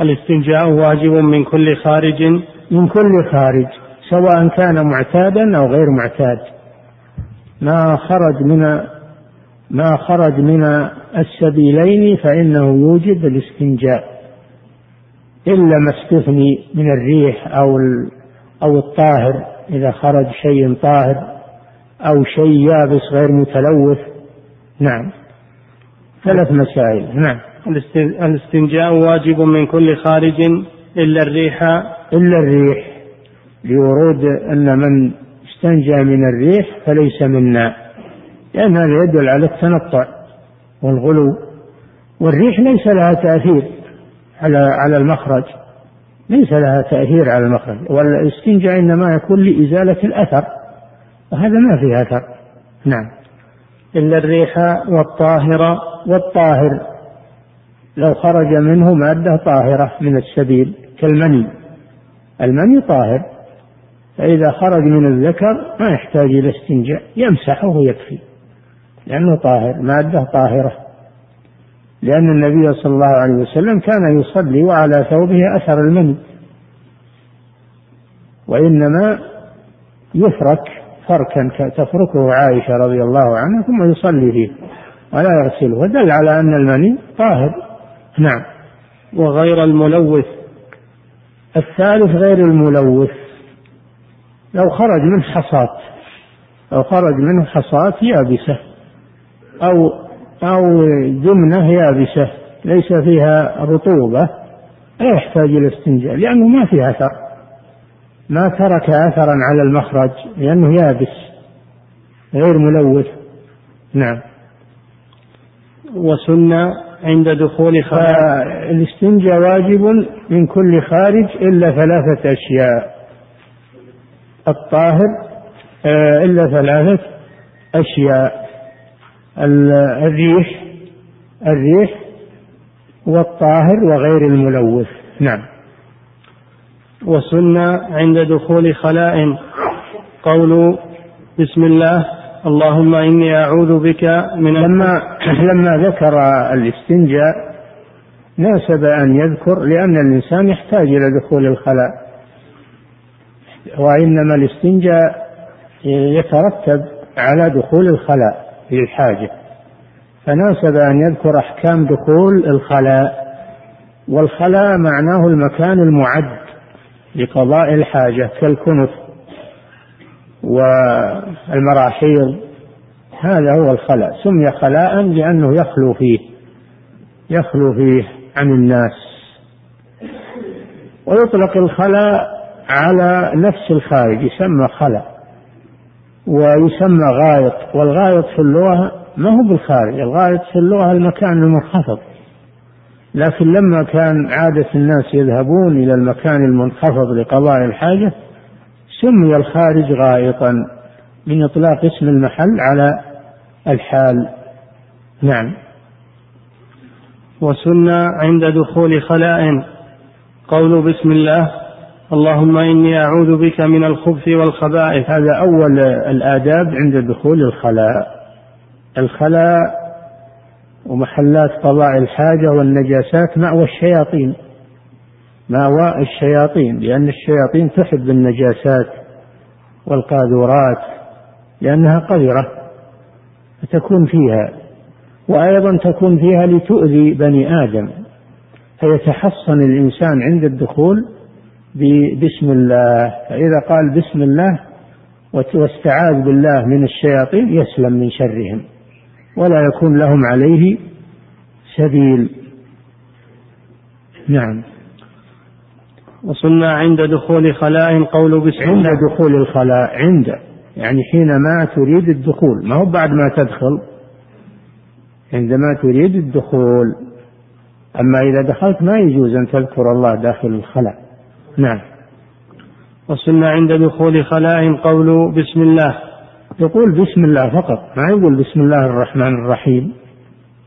الاستنجاء واجب من كل خارج؟ من كل خارج سواء كان معتادا أو غير معتاد. ما خرج من ما خرج من السبيلين فإنه يوجب الاستنجاء إلا ما استثني من الريح أو أو الطاهر إذا خرج شيء طاهر أو شيء يابس غير متلوث. نعم. ثلاث مسائل. نعم. الاستنجاء واجب من كل خارج إلا الريح. إلا الريح. لورود أن من استنجى من الريح فليس منا. لأن هذا يدل على التنطع والغلو. والريح ليس لها تأثير على على المخرج ليس لها تأثير على المخرج. والاستنجاء إنما يكون لإزالة الأثر وهذا ما فيه أثر. نعم. إلا الريح والطاهرة والطاهر لو خرج منه مادة طاهرة من السبيل كالمني. المني طاهر فإذا خرج من الذكر ما يحتاج إلى استنجاء يمسحه ويكفي. لأنه طاهر مادة طاهرة. لأن النبي صلى الله عليه وسلم كان يصلي وعلى ثوبه أثر المني وإنما يفرك فركا تفركه عائشة رضي الله عنها ثم يصلي فيه ولا يغسله. ودل على أن المني طاهر. نعم. وغير الملوث. الثالث غير الملوث. لو خرج من حصاة لو خرج منه حصاة يابسة. أو أو جمنة يابسة ليس فيها رطوبة لا يحتاج إلى استنجاء لأنه ما فيه أثر. ما ترك أثرا على المخرج لأنه يابس غير ملوث. نعم. وسنة عند دخول خارج. الاستنجاء واجب من كل خارج إلا ثلاثة أشياء. الطاهر آه، إلا ثلاثة أشياء. الريح الريح والطاهر وغير الملوث. نعم. وسنة عند دخول خلاء قول بسم الله اللهم إني أعوذ بك من لما لما ذكر الاستنجاء ناسب أن يذكر لأن الإنسان يحتاج إلى دخول الخلاء. وإنما الاستنجاء يترتب على دخول الخلاء. للحاجة. فناسب أن يذكر أحكام دخول الخلاء والخلاء معناه المكان المعد لقضاء الحاجة كالكنف والمراحيض. هذا هو الخلاء سمي خلاء لأنه يخلو فيه يخلو فيه عن الناس. ويطلق الخلاء على نفس الخارج يسمى خلاء. ويسمى غائط والغائط في اللغة ما هو بالخارج الغائط في اللغة المكان المنخفض. لكن لما كان عادة الناس يذهبون إلى المكان المنخفض لقضاء الحاجة سمي الخارج غائطا من إطلاق اسم المحل على الحال. نعم. وسنة عند دخول خلاء. قول بسم الله. اللهم إني أعوذ بك من الخبث والخبائث. هذا أول الآداب عند دخول الخلاء الخلاء ومحلات قضاء الحاجة والنجاسات مأوى الشياطين. مأوى الشياطين لأن الشياطين تحب النجاسات والقاذورات لأنها قذرة فتكون فيها وأيضا تكون فيها لتؤذي بني آدم فيتحصن الإنسان عند الدخول بسم الله. فإذا قال بسم الله واستعاذ بالله من الشياطين يسلم من شرهم ولا يكون لهم عليه سبيل. نعم. وصلنا عند دخول خلاء قول بسم الله. عند دخول الخلاء عند. يعني حينما تريد الدخول. ما هو بعد ما تدخل؟ عندما تريد الدخول. أما إذا دخلت ما يجوز أن تذكر الله داخل الخلاء. نعم. وسن عند دخول خلاء قول بسم الله. يقول بسم الله فقط ما يقول بسم الله الرحمن الرحيم.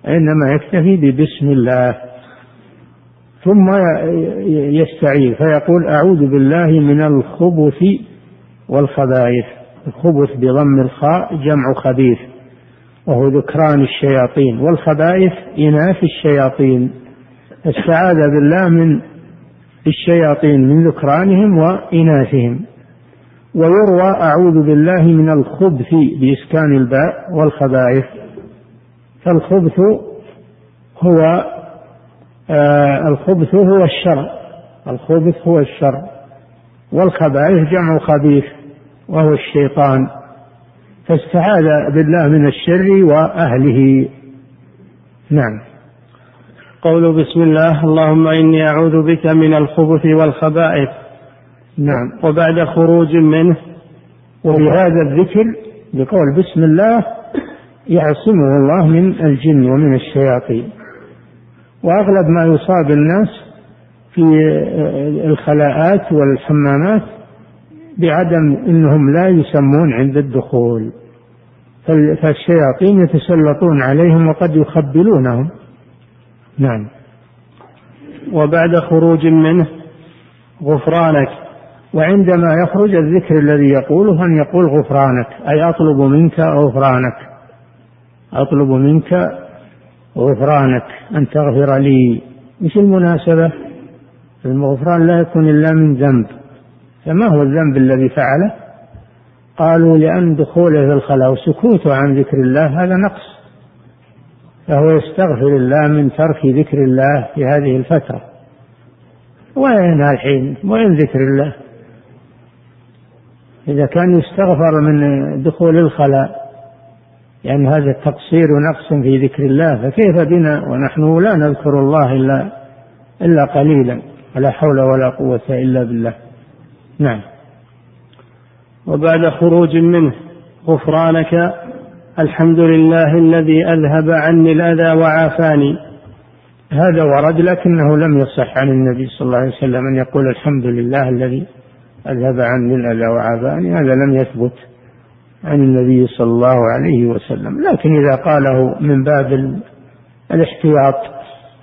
إنما يكتفي ببسم الله. ثم يستعيذ فيقول أعوذ بالله من الخبث والخبائث. الخبث بضم الخاء جمع خبيث. وهو ذكران الشياطين. والخبائث إناث الشياطين. استعاذ بالله من الشياطين من ذكرانهم وإناثهم. ويروى أعوذ بالله من الخبث بإسكان الباء والخبائث. فالخبث هو آه الخبث هو الشر. الخبث هو الشر. والخبائث جمع خبيث وهو الشيطان. فاستعاذ بالله من الشر وأهله. نعم. قول بسم الله اللهم إني أعوذ بك من الخبث والخبائث. نعم. وبعد خروج منه وبهذا الذكر بقول بسم الله يعصمه الله من الجن ومن الشياطين. وأغلب ما يصاب الناس في الخلاءات والحمامات بعدم إنهم لا يسمون عند الدخول. فالشياطين يتسلطون عليهم وقد يخبلونهم. نعم. وبعد خروج منه غفرانك وعندما يخرج الذكر الذي يقوله أن يقول غفرانك أي أطلب منك غفرانك. أطلب منك غفرانك أن تغفر لي. مش المناسبة؟ الغفران لا يكون إلا من ذنب. فما هو الذنب الذي فعله؟ قالوا لأن دخوله في الخلاء وسكوته عن ذكر الله هذا نقص. فهو يستغفر الله من ترك ذكر الله في هذه الفترة. وين الحين؟ وين ذكر الله؟ إذا كان يستغفر من دخول الخلاء لأن يعني هذا تقصير ونقص في ذكر الله فكيف بنا ونحن؟ لا نذكر الله إلا إلا قليلا ولا حول ولا قوة إلا بالله. نعم. وبعد خروج منه غفرانك الحمد لله الذي أذهب عني الأذى وعافاني. هذا ورد لكنه لم يصح عن النبي صلى الله عليه وسلم أن يقول الحمد لله الذي أذهب عني الأذى وعافاني. هذا لم يثبت عن النبي صلى الله عليه وسلم. لكن إذا قاله من باب الاحتياط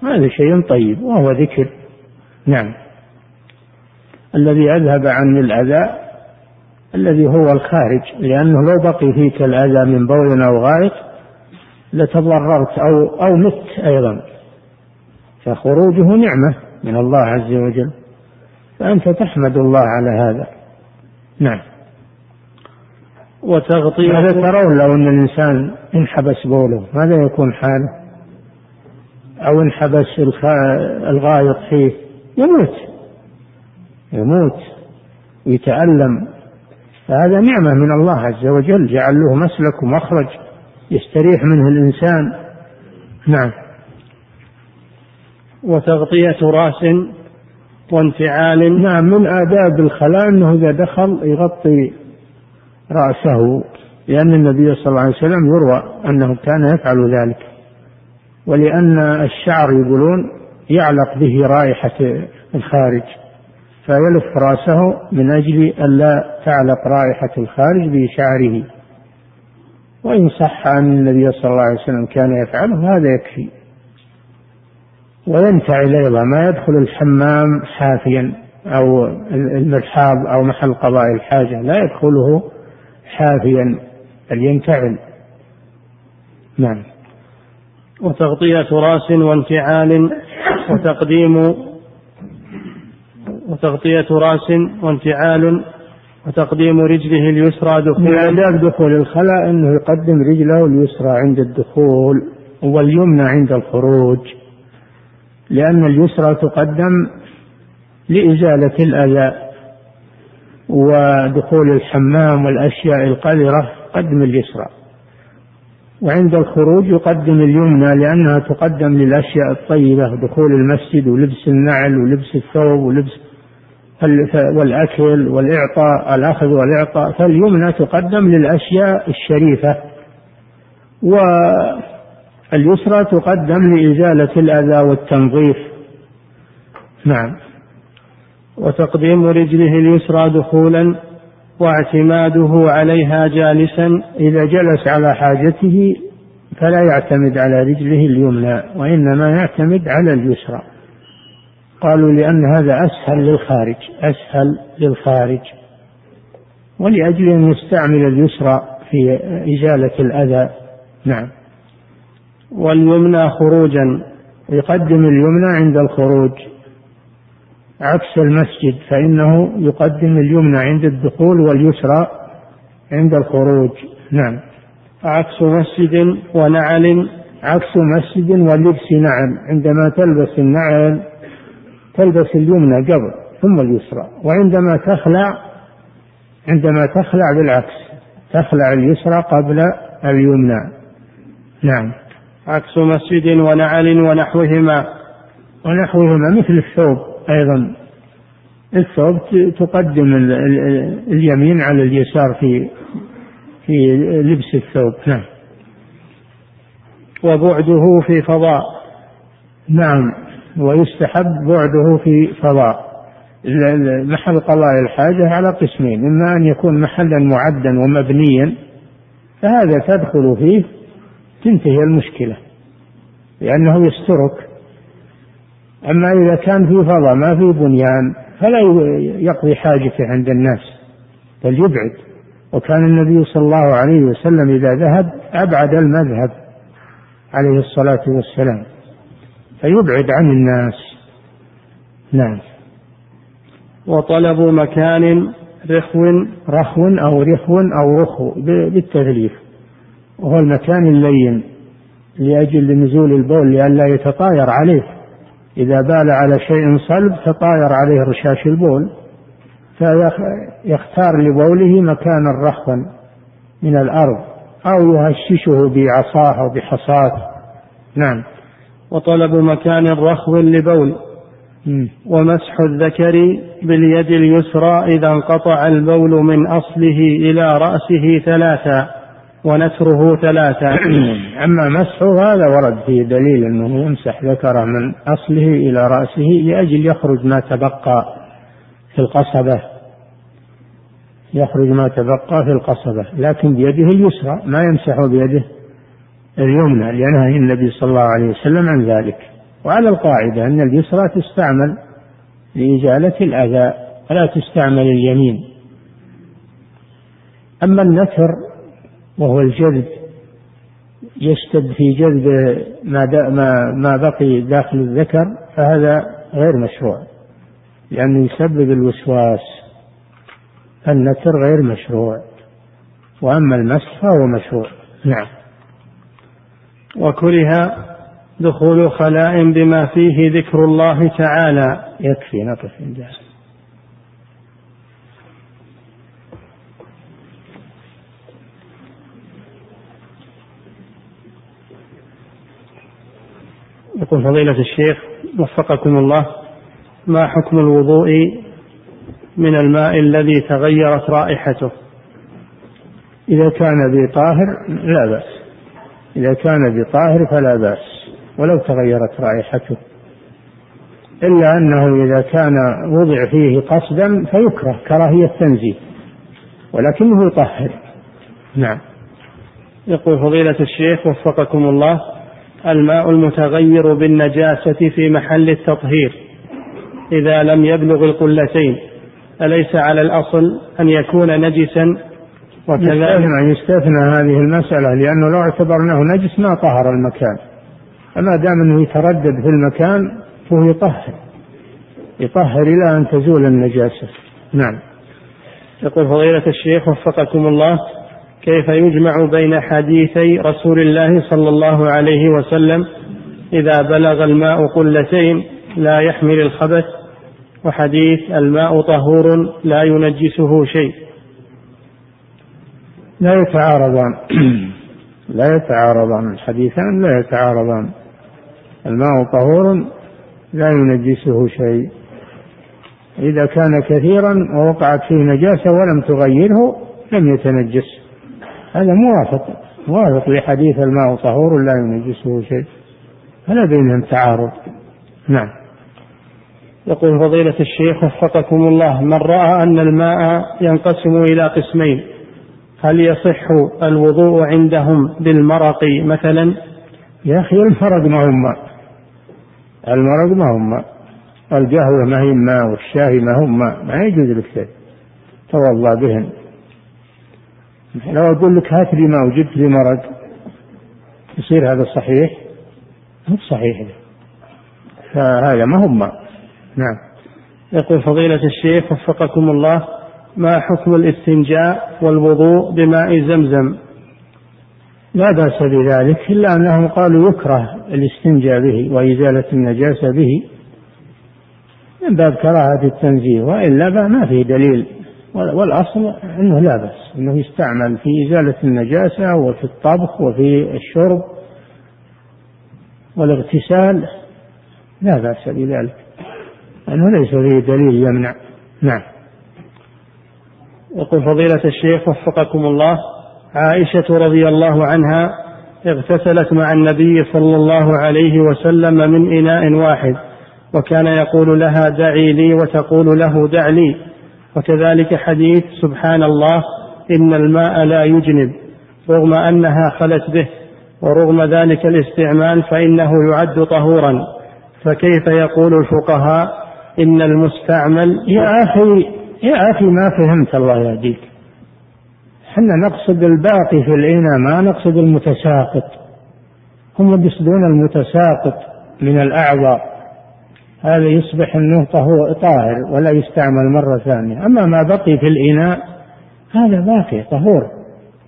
هذا شيء طيب وهو ذكر. نعم. الذي أذهب عني الأذى الذي هو الخارج لأنه لو بقي فيك الأذى من بول أو غائط لتضررت أو أو مت أيضا. فخروجه نعمة من الله عز وجل. فأنت تحمد الله على هذا. نعم. وتغطية ماذا ترون لو أن الإنسان انحبس بوله؟ ماذا يكون حاله؟ أو انحبس الغائط فيه؟ يموت. يموت. ويتألم فهذا نعمة من الله عز وجل. جعل له مسلك ومخرج يستريح منه الإنسان. نعم. وتغطية رأس وانفعال. نعم من آداب الخلاء أنه إذا دخل يغطي رأسه لأن النبي صلى الله عليه وسلم يروى أنه كان يفعل ذلك. ولأن الشعر يقولون يعلق به رائحة الخارج. فيلف رأسه من أجل ألا تعلق رائحة الخارج بشعره. وإن صح أن النبي صلى الله عليه وسلم كان يفعله هذا يكفي. وينتعل أيضا ما يدخل الحمام حافيا أو المرحاض أو محل قضاء الحاجة لا يدخله حافيا بل ينتعل. نعم. وتغطية رأس وانفعال وتقديم وتغطية رأس وانفعال وتقديم رجله اليسرى دخولا. من آداب دخول الخلاء أنه يقدم رجله اليسرى عند الدخول واليمنى عند الخروج. لأن اليسرى تقدم لإزالة الأذى ودخول الحمام والأشياء القذرة قدم اليسرى. وعند الخروج يقدم اليمنى لأنها تقدم للأشياء الطيبة دخول المسجد ولبس النعل ولبس الثوب ولبس والأكل والإعطاء الأخذ والإعطاء فاليمنى تقدم للأشياء الشريفة. واليسرى تقدم لإزالة الأذى والتنظيف. نعم. وتقديم رجله اليسرى دخولا واعتماده عليها جالسا إذا جلس على حاجته فلا يعتمد على رجله اليمنى وإنما يعتمد على اليسرى. قالوا لأن هذا أسهل للخارج أسهل للخارج. ولأجل أن يستعمل اليسرى في إزالة الأذى. نعم. واليمنى خروجا يقدم اليمنى عند الخروج. عكس المسجد فإنه يقدم اليمنى عند الدخول واليسرى عند الخروج. نعم. عكس مسجد ونعل عكس مسجد ولبس نعل. عندما تلبس النعل تلبس اليمنى قبل ثم اليسرى وعندما تخلع عندما تخلع بالعكس تخلع اليسرى قبل اليمنى. نعم. عكس مسجد ونعل ونحوهما. ونحوهما مثل الثوب أيضا. الثوب تقدم اليمين على اليسار في في لبس الثوب. نعم. وبعده في فضاء. نعم. ويستحب بعده في فضاء. محل قضاء الحاجة على قسمين إما أن يكون محلا معدا ومبنيا فهذا تدخل فيه تنتهي المشكلة لأنه يسترك. أما إذا كان في فضاء ما في بنيان فلا يقضي حاجته عند الناس بل يبعد. وكان النبي صلى الله عليه وسلم إذا ذهب أبعد المذهب عليه الصلاة والسلام. فيبعد عن الناس. نعم. وطلب مكان رخو رخو أو رخو أو رخو بالتثليث وهو المكان اللين لأجل نزول البول لئلا يتطاير عليه. إذا بال على شيء صلب تطاير عليه رشاش البول. فيختار لبوله مكانا رخوا من الأرض أو يهششه بعصاه أو بحصاة. نعم. وطلب مكان رخو لبول ومسح الذكر باليد اليسرى إذا انقطع البول من أصله إلى رأسه ثلاثا ونثره ثلاثا. [CLEARS THROAT] أما مسحه هذا ورد فيه دليل أنه يمسح ذكره من أصله إلى رأسه لأجل يخرج ما تبقى في القصبة. يخرج ما تبقى في القصبة لكن بيده اليسرى ما يمسح بيده. اليمنى لنهي النبي صلى الله عليه وسلم عن ذلك. وعلى القاعدة أن اليسرى تستعمل لإزالة الأذى ولا تستعمل اليمين. أما النثر وهو الجذب يشتد في جذب ما ما ما بقي داخل الذكر فهذا غير مشروع لأنه يسبب الوسواس. النثر غير مشروع وأما المسح فهو مشروع. نعم. وكره دخول خلاء بما فيه ذكر الله تعالى. يكفي نقف عند يقول فضيلة الشيخ وفقكم الله ما حكم الوضوء من الماء الذي تغيرت رائحته؟ إذا كان بطاهر لا بأس. إذا كان بطاهر فلا بأس ولو تغيرت رائحته. إلا أنه إذا كان وضع فيه قصدا فيكره كراهية تنزيه ولكنه يطهر. نعم. يقول فضيلة الشيخ وفقكم الله الماء المتغير بالنجاسة في محل التطهير إذا لم يبلغ القلتين أليس على الأصل أن يكون نجسا وكذلك يستثنى هذه المسألة لأنه لو اعتبرناه نجس ما طهر المكان. فما دام أنه يتردد في المكان فهو يطهر. يطهر إلى أن تزول النجاسة. نعم. يقول فضيلة الشيخ وفقكم الله كيف يجمع بين حديثي رسول الله صلى الله عليه وسلم إذا بلغ الماء قلتين لا يحمل الخبث وحديث الماء طهور لا ينجسه شيء؟ لا يتعارضان. [CLEARS THROAT] لا يتعارضان. الحديثان لا يتعارضان. الماء طهور لا ينجسه شيء. إذا كان كثيرا ووقعت فيه نجاسة ولم تغيره لم يتنجس. هذا موافق. موافق لحديث الماء طهور لا ينجسه شيء. فلا بينهم تعارض. نعم. يقول فضيلة الشيخ وفقكم الله من رأى أن الماء ينقسم إلى قسمين هل يصح الوضوء عندهم بالمرق مثلا؟ يا أخي المرق ما هو ماء. المرق ما هو ماء. القهوة ما هي ماء والشاي ما هو ماء. ما يجوز لك توضأ بهن. لو أقول لك هات لي ماء وجبت لي مرق يصير هذا صحيح؟ مو صحيح. فهذا ما هو ماء. نعم. يقول فضيلة الشيخ وفقكم الله ما حكم الاستنجاء والوضوء بماء زمزم؟ لا بأس بذلك إلا أنهم قالوا يكره الاستنجاء به وإزالة النجاسة به من باب كراهة التنزيه وإلا ما فيه دليل والأصل أنه لا بأس أنه يستعمل في إزالة النجاسة وفي الطبخ وفي الشرب والاغتسال لا بأس بذلك أنه ليس فيه دليل يمنع. نعم. يقول فضيلة الشيخ وفقكم الله عائشة رضي الله عنها اغتسلت مع النبي صلى الله عليه وسلم من إناء واحد وكان يقول لها دعي لي وتقول له دع لي وكذلك حديث سبحان الله إن الماء لا يجنب رغم أنها خلت به ورغم ذلك الاستعمال فإنه يعد طهورا فكيف يقول الفقهاء إن المستعمل يا أخي يا أخي ما فهمت الله يهديك. إحنا نقصد الباقي في الإناء ما نقصد المتساقط. هم يقصدون المتساقط من الأعضاء. هذا يصبح انه طاهر ولا يستعمل مرة ثانية. أما ما بقي في الإناء هذا باقي طهور.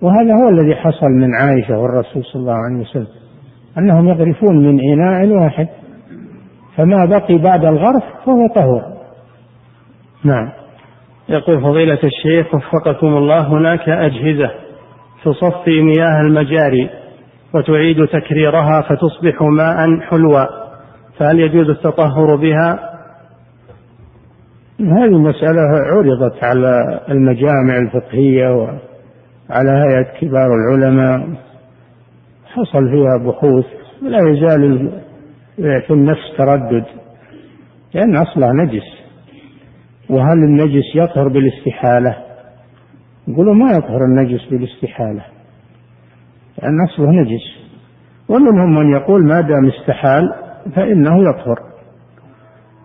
وهذا هو الذي حصل من عائشة والرسول صلى الله عليه وسلم أنهم يغرفون من إناء واحد. فما بقي بعد الغرف فهو طهور. نعم. يقول فضيلة الشيخ وفقكم الله هناك أجهزة تصفي مياه المجاري وتعيد تكريرها فتصبح ماء حلوا فهل يجوز التطهر بها؟ هذه مسألة عرضت على المجامع الفقهية وعلى هيئة كبار العلماء حصل فيها بحوث لا يزال في النفس تردد لأن أصلها نجس. وهل النجس يطهر بالاستحالة؟ يقولوا ما يطهر النجس بالاستحالة لأن أصله نجس. ومنهم من يقول ما دام استحال فإنه يطهر.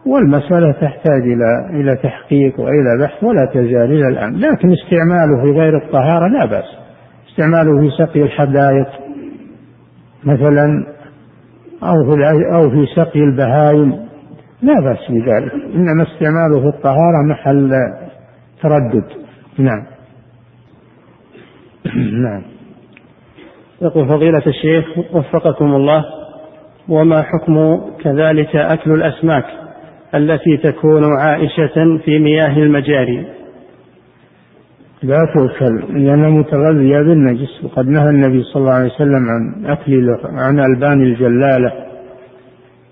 والمسألة تحتاج إلى إلى تحقيق وإلى بحث ولا تزال إلى الآن. لكن استعماله في غير الطهارة لا بأس. استعماله في سقي الحدائق مثلا أو في أو في سقي البهائم لا بأس بذلك. إنما استعماله في الطهارة محل تردد. نعم. [CLEARS THROAT] نعم. يقول فضيلة الشيخ وفقكم الله وما حكم كذلك أكل الأسماك التي تكون عائشة في مياه المجاري؟ لا تؤكل لأنها متغذية بالنجس وقد نهى النبي صلى الله عليه وسلم عن أكل عن ألبان الجلالة.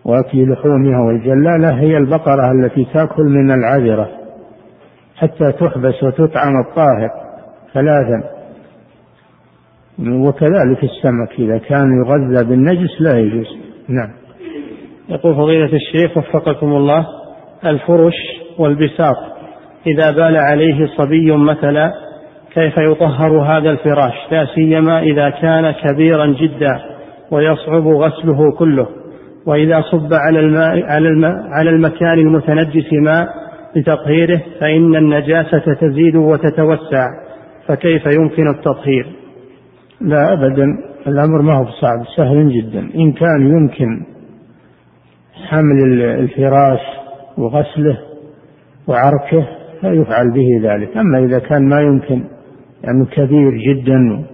وأكل لحومها والجلالة هي البقرة التي تأكل من العذرة حتى تحبس وتطعم الطاهر ثلاثا. وكذلك السمك إذا كان يغذى بالنجس لا يجوز. نعم. يقول فضيلة الشيخ وفقكم الله الفرش والبساط إذا بال عليه صبي مثلا كيف يطهر هذا الفراش؟ لا سيما إذا كان كبيرا جدا ويصعب غسله كله. وإذا صب على الماء على, الماء على المكان المتنجس ماء لتطهيره فإن النجاسة تزيد وتتوسع فكيف يمكن التطهير؟ لا أبدا الأمر ما هو صعب سهل جدا إن كان يمكن حمل الفراش وغسله وعركه فيفعل به ذلك أما إذا كان ما يمكن يعني كبير جدا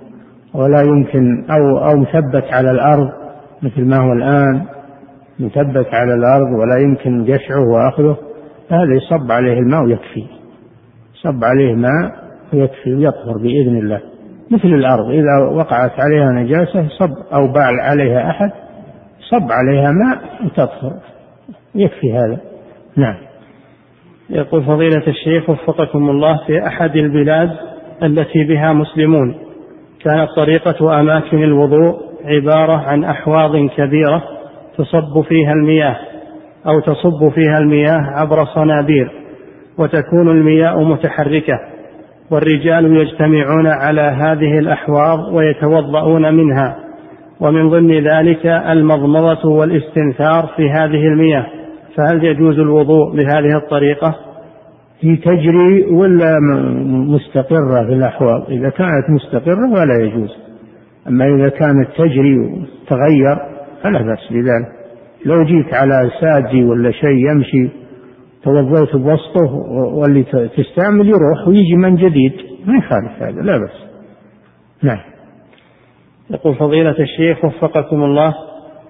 ولا يمكن أو أو مثبت على الأرض مثل ما هو الآن مثبت على الأرض ولا يمكن جشعه وأخذه هذا يصب عليه الماء ويكفي. صب عليه ماء ويكفي ويطهر بإذن الله. مثل الأرض إذا وقعت عليها نجاسة صب أو باع عليها أحد صب عليها ماء وتطهر. يكفي هذا. نعم. يقول فضيلة الشيخ وفقكم الله في أحد البلاد التي بها مسلمون كانت طريقة أماكن الوضوء عبارة عن أحواض كبيرة تصب فيها المياه أو تصب فيها المياه عبر صنابير وتكون المياه متحركة والرجال يجتمعون على هذه الأحواض ويتوضؤون منها ومن ضمن ذلك المضمضة والاستنثار في هذه المياه. فهل يجوز الوضوء بهذه الطريقة؟ هي تجري ولا مستقرة في الأحواض؟ إذا كانت مستقرة فلا يجوز. أما إذا كانت تجري وتغير فلا بأس بذلك. لو جيت على ساجي ولا شيء يمشي توضيت بوسطه واللي تستعمل يروح ويجي من جديد. ما يخالف هذا لا بأس. نعم. يقول فضيلة الشيخ وفقكم الله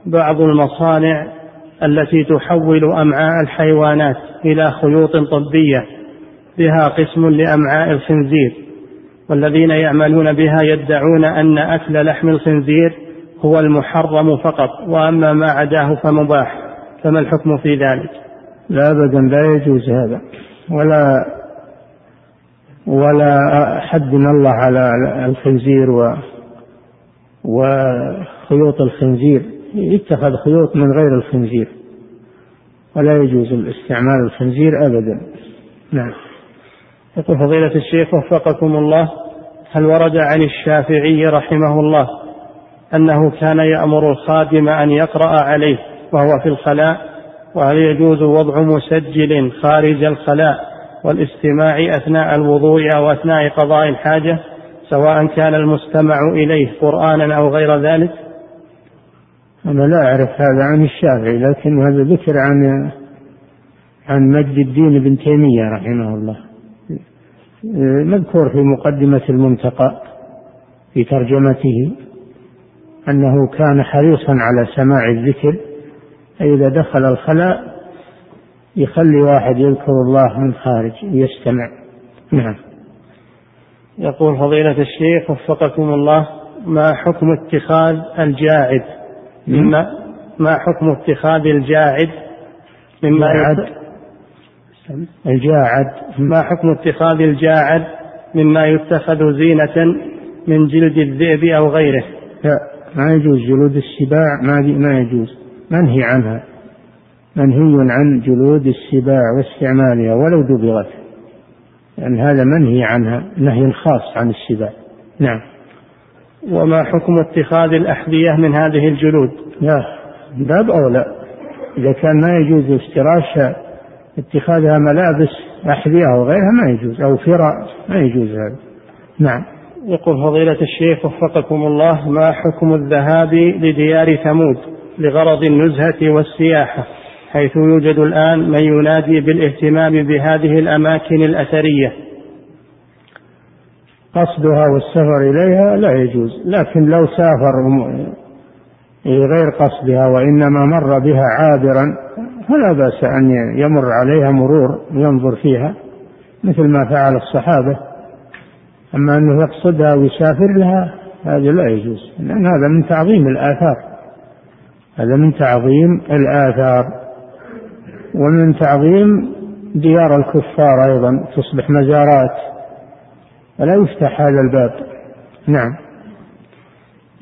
بعض المصانع التي تحول أمعاء الحيوانات إلى خيوط طبية بها قسم لأمعاء الخنزير والذين يعملون بها يدعون أن أكل لحم الخنزير هو المحرم فقط وأما ما عداه فمباح فما الحكم في ذلك؟ لا أبدا لا يجوز هذا. ولا ولا حدنا الله على الخنزير و وخيوط الخنزير. يتخذ خيوط من غير الخنزير. ولا يجوز الاستعمال الخنزير أبدا. نعم. يقول فضيلة الشيخ وفقكم الله هل ورد عن الشافعي رحمه الله أنه كان يأمر الخادم أن يقرأ عليه وهو في الخلاء وهل يجوز وضع مسجل خارج الخلاء والاستماع أثناء الوضوء أو أثناء قضاء الحاجة سواء كان المستمع إليه قرآنا أو غير ذلك؟ أنا لا أعرف هذا عن الشافعي لكن هذا ذكر عن عن مجد الدين بن تيمية رحمه الله. مذكور في مقدمة المنتقى في ترجمته. أنه كان حريصا على سماع الذكر فإذا دخل الخلاء يخلي واحد يذكر الله من خارج يستمع. نعم. يقول فضيلة الشيخ وفقكم الله ما حكم اتخاذ الجاعد؟ مما ما حكم اتخاذ الجاعد؟ مما يعد الجاعد. ما حكم اتخاذ الجاعد؟ مما يتخذ زينة من جلد الذئب أو غيره. لا. ما يجوز جلود السباع؟ ما ما يجوز. منهي عنها. منهي عن جلود السباع واستعمالها ولو دبغت لأن يعني هذا منهي عنها نهي خاص عن السباع. نعم. وما حكم اتخاذ الأحذية من هذه الجلود؟ لا باب أولى إذا كان ما يجوز افتراش اتخاذها ملابس أحذية أو غيرها ما يجوز أو فراء ما يجوز هذا. نعم. يقول فضيلة الشيخ وفقكم الله ما حكم الذهاب لديار ثمود لغرض النزهة والسياحة؟ حيث يوجد الآن من ينادي بالاهتمام بهذه الأماكن الأثرية. قصدها والسفر إليها لا يجوز لكن لو سافر غير قصدها وإنما مر بها عابرا فلا بأس أن يمر عليها مرور وينظر فيها مثل ما فعل الصحابة. أما أنه يقصدها ويسافر لها هذا لا يجوز. لأن هذا من تعظيم الآثار. هذا من تعظيم الآثار. ومن تعظيم ديار الكفار أيضا تصبح مزارات. فلا يفتح هذا الباب. نعم.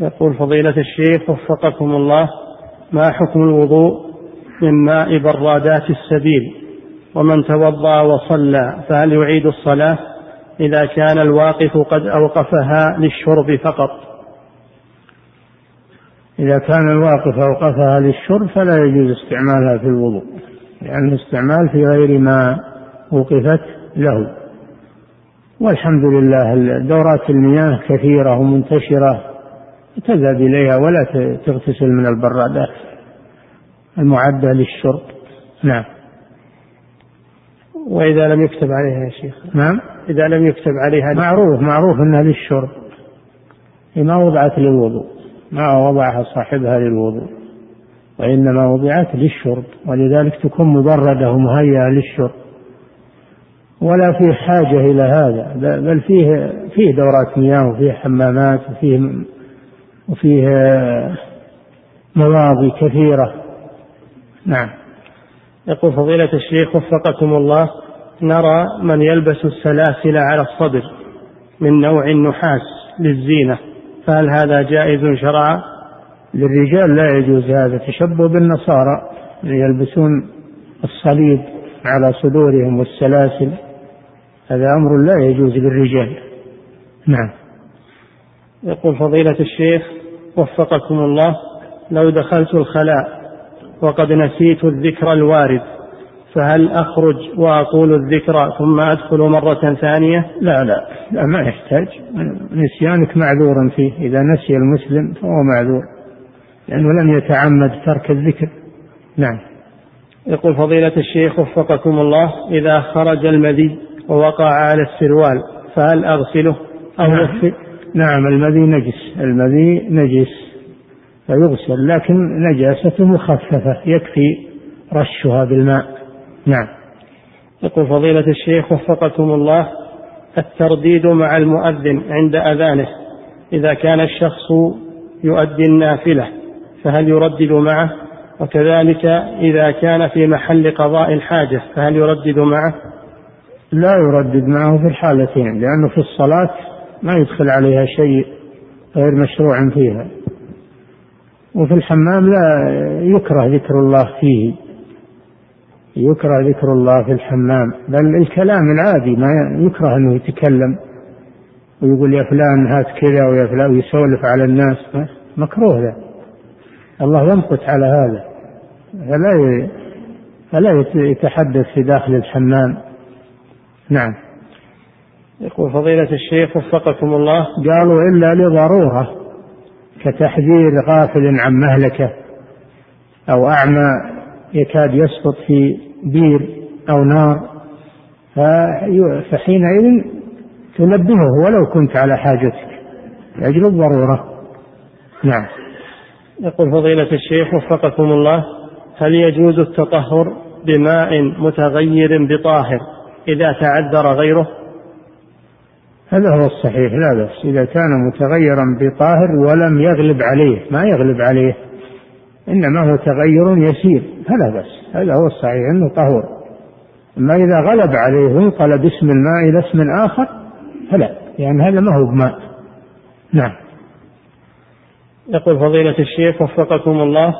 يقول فضيلة الشيخ وفقكم الله ما حكم الوضوء من ماء برادات السبيل؟ ومن توضأ وصلى فهل يعيد الصلاة؟ إذا كان الواقف قد أوقفها للشرب فقط. إذا كان الواقف أوقفها للشرب فلا يجوز استعمالها في الوضوء لأن الاستعمال في غير ما وقفت له. والحمد لله دورات المياه كثيرة ومنتشرة تذهب إليها ولا تغتسل من البرادات المعدة للشرب. نعم. وإذا لم يكتب عليها يا شيخ. نعم. إذا لم يكتب عليها معروف معروف أنها للشرب. ما وضعت للوضوء. ما وضعها صاحبها للوضوء. وإنما وضعت للشرب. ولذلك تكون مبردة ومهيئة للشرب. ولا في حاجة إلى هذا. بل فيه فيه دورات مياه وفيه حمامات وفيه وفيه مواضي كثيرة. نعم. يقول فضيلة الشيخ وفقكم الله. نرى من يلبس السلاسل على الصدر من نوع النحاس للزينة فهل هذا جائز شرعا؟ للرجال لا يجوز هذا تشبه بالنصارى يلبسون الصليب على صدورهم والسلاسل هذا أمر لا يجوز للرجال نعم يقول فضيلة الشيخ وفقكم الله لو دخلت الخلاء وقد نسيت الذكر الوارد فهل أخرج وأقول الذكر ثم أدخل مرة ثانية؟ لا لا. لا ما يحتاج. نسيانك معذور فيه. إذا نسي المسلم فهو معذور لأنه لم يتعمد ترك الذكر. نعم. يقول فضيلة الشيخ وفقكم الله إذا خرج المذي ووقع على السروال فهل أغسله؟ أو نعم. أغسل؟ نعم المذي نجس. المذي نجس فيغسل لكن نجاسته مخففة يكفي رشها بالماء. نعم. يقول فضيلة الشيخ وفقكم الله الترديد مع المؤذن عند أذانه إذا كان الشخص يؤدي النافلة فهل يردد معه؟ وكذلك إذا كان في محل قضاء الحاجة فهل يردد معه؟ لا يردد معه في الحالتين لأنه في الصلاة ما يدخل عليها شيء غير مشروع فيها. وفي الحمام لا يكره ذكر الله فيه. يكره ذكر الله في الحمام بل الكلام العادي ما يكره أنه يتكلم ويقول يا فلان هات كذا ويا فلان ويسولف على الناس مكروه ذا. الله يمقت على هذا. فلا فلا يتحدث في داخل الحمام. نعم. يقول فضيلة الشيخ وفقكم الله. قالوا إلا لضرورة كتحذير غافل عن مهلكة أو أعمى يكاد يسقط في بير أو نار فحينئذ تنبهه ولو كنت على حاجتك لأجل الضرورة. نعم. يقول فضيلة الشيخ وفقكم الله هل يجوز التطهر بماء متغير بطاهر إذا تعذر غيره؟ هذا هو الصحيح لا بأس. إذا كان متغيرا بطاهر ولم يغلب عليه ما يغلب عليه. إنما هو تغير يسير فلا بأس هذا هو الصحيح أنه طهور. أما إذا غلب عليه وانقلب اسم الماء إلى اسم آخر فلا يعني هذا ما هو بماء. نعم. يقول فضيلة الشيخ وفقكم الله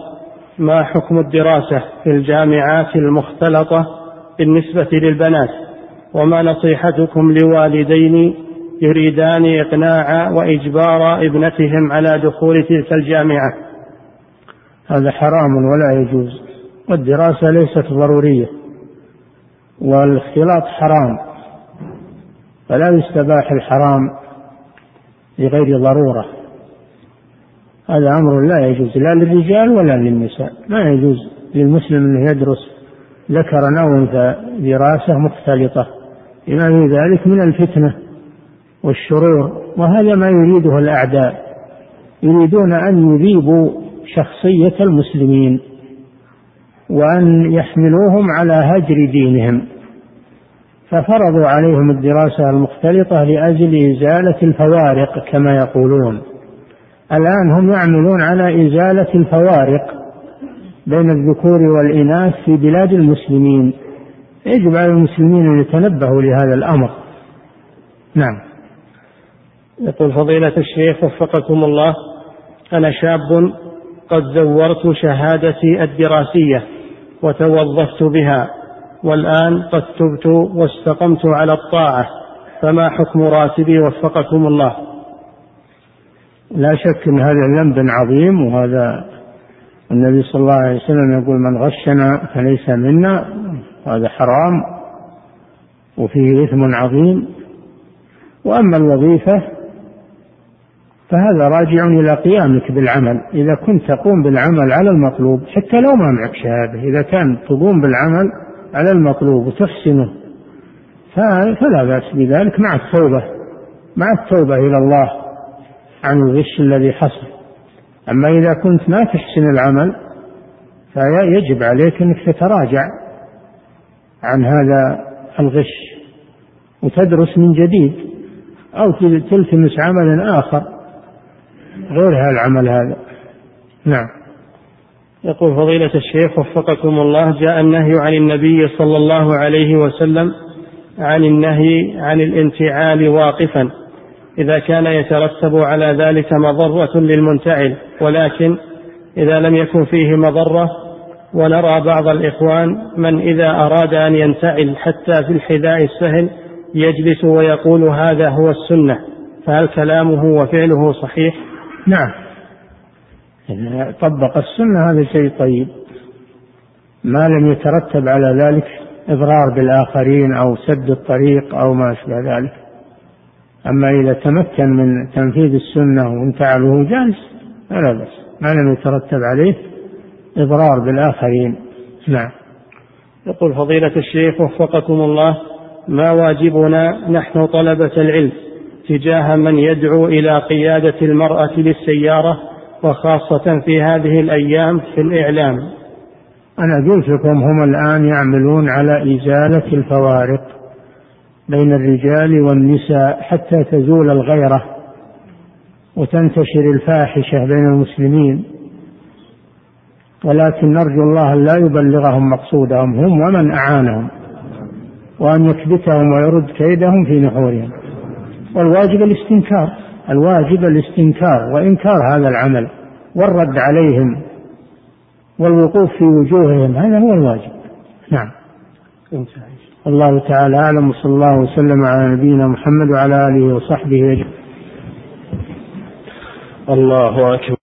ما حكم الدراسة في الجامعات المختلطة بالنسبة للبنات؟ وما نصيحتكم لوالدين يريدان إقناع وإجبار ابنتهم على دخول تلك الجامعة؟ هذا حرام ولا يجوز والدراسة ليست ضرورية والاختلاط حرام فلا يستباح الحرام لغير ضرورة. هذا أمر لا يجوز لا للرجال ولا للنساء ما يجوز للمسلم أنه يدرس ذكرا أو أنثى دراسة مختلطة لما في ذلك؟ من الفتنة والشرور وهذا ما يريده الأعداء يريدون أن يذيبوا شخصية المسلمين وأن يحملوهم على هجر دينهم ففرضوا عليهم الدراسة المختلطة لأجل إزالة الفوارق كما يقولون. الآن هم يعملون على إزالة الفوارق بين الذكور والإناث في بلاد المسلمين. يجب على المسلمين أن يتنبهوا لهذا الأمر. نعم. يقول فضيلة الشيخ وفقكم الله أنا شاب قد زورت شهادتي الدراسية وتوظفت بها والآن قد تبت واستقمت على الطاعة فما حكم راتبي وفقكم الله؟ لا شك أن هذا ذنب عظيم وهذا النبي صلى الله عليه وسلم يقول من غشنا فليس منا هذا حرام وفيه إثم عظيم. وأما الوظيفة فهذا راجع إلى قيامك بالعمل. إذا كنت تقوم بالعمل على المطلوب حتى لو ما معك شهادة إذا كان تقوم بالعمل على المطلوب وتحسنه فلا بأس بذلك. مع التوبة مع التوبة إلى الله عن الغش الذي حصل. أما إذا كنت ما تحسن العمل فيجب عليك أنك تتراجع عن هذا الغش وتدرس من جديد أو تلتمس عملا آخر. غير هذا العمل هذا. نعم. يقول فضيلة الشيخ وفقكم الله جاء النهي عن النبي صلى الله عليه وسلم عن النهي عن الانتعال واقفا. إذا كان يترتب على ذلك مضرة للمنتعل ولكن إذا لم يكن فيه مضرة ونرى بعض الإخوان من إذا أراد أن ينتعل حتى في الحذاء السهل يجلس ويقول هذا هو السنة فهل كلامه وفعله صحيح؟ نعم. إن طبق السنة هذا شيء طيب. ما لم يترتب على ذلك إضرار بالآخرين أو سد الطريق أو ما أشبه ذلك. أما إذا تمكن من تنفيذ السنة وانتعله جالس فلا بأس. ما لم يترتب عليه إضرار بالآخرين. نعم. يقول فضيلة الشيخ وفقكم الله ما واجبنا نحن طلبة العلم؟ تجاه من يدعو إلى قيادة المرأة للسيارة وخاصة في هذه الأيام في الإعلام. أنا قلت لكم هم الآن يعملون على إزالة الفوارق بين الرجال والنساء حتى تزول الغيرة وتنتشر الفاحشة بين المسلمين. ولكن نرجو الله لا يبلغهم مقصودهم هم ومن أعانهم وأن يكبتهم ويرد كيدهم في نحورهم. والواجب الاستنكار. الواجب الاستنكار وإنكار هذا العمل والرد عليهم والوقوف في وجوههم هذا هو الواجب. نعم. الله تعالى أعلم وصلى الله وسلم على نبينا محمد وعلى آله وصحبه أجمعين. الله أكبر.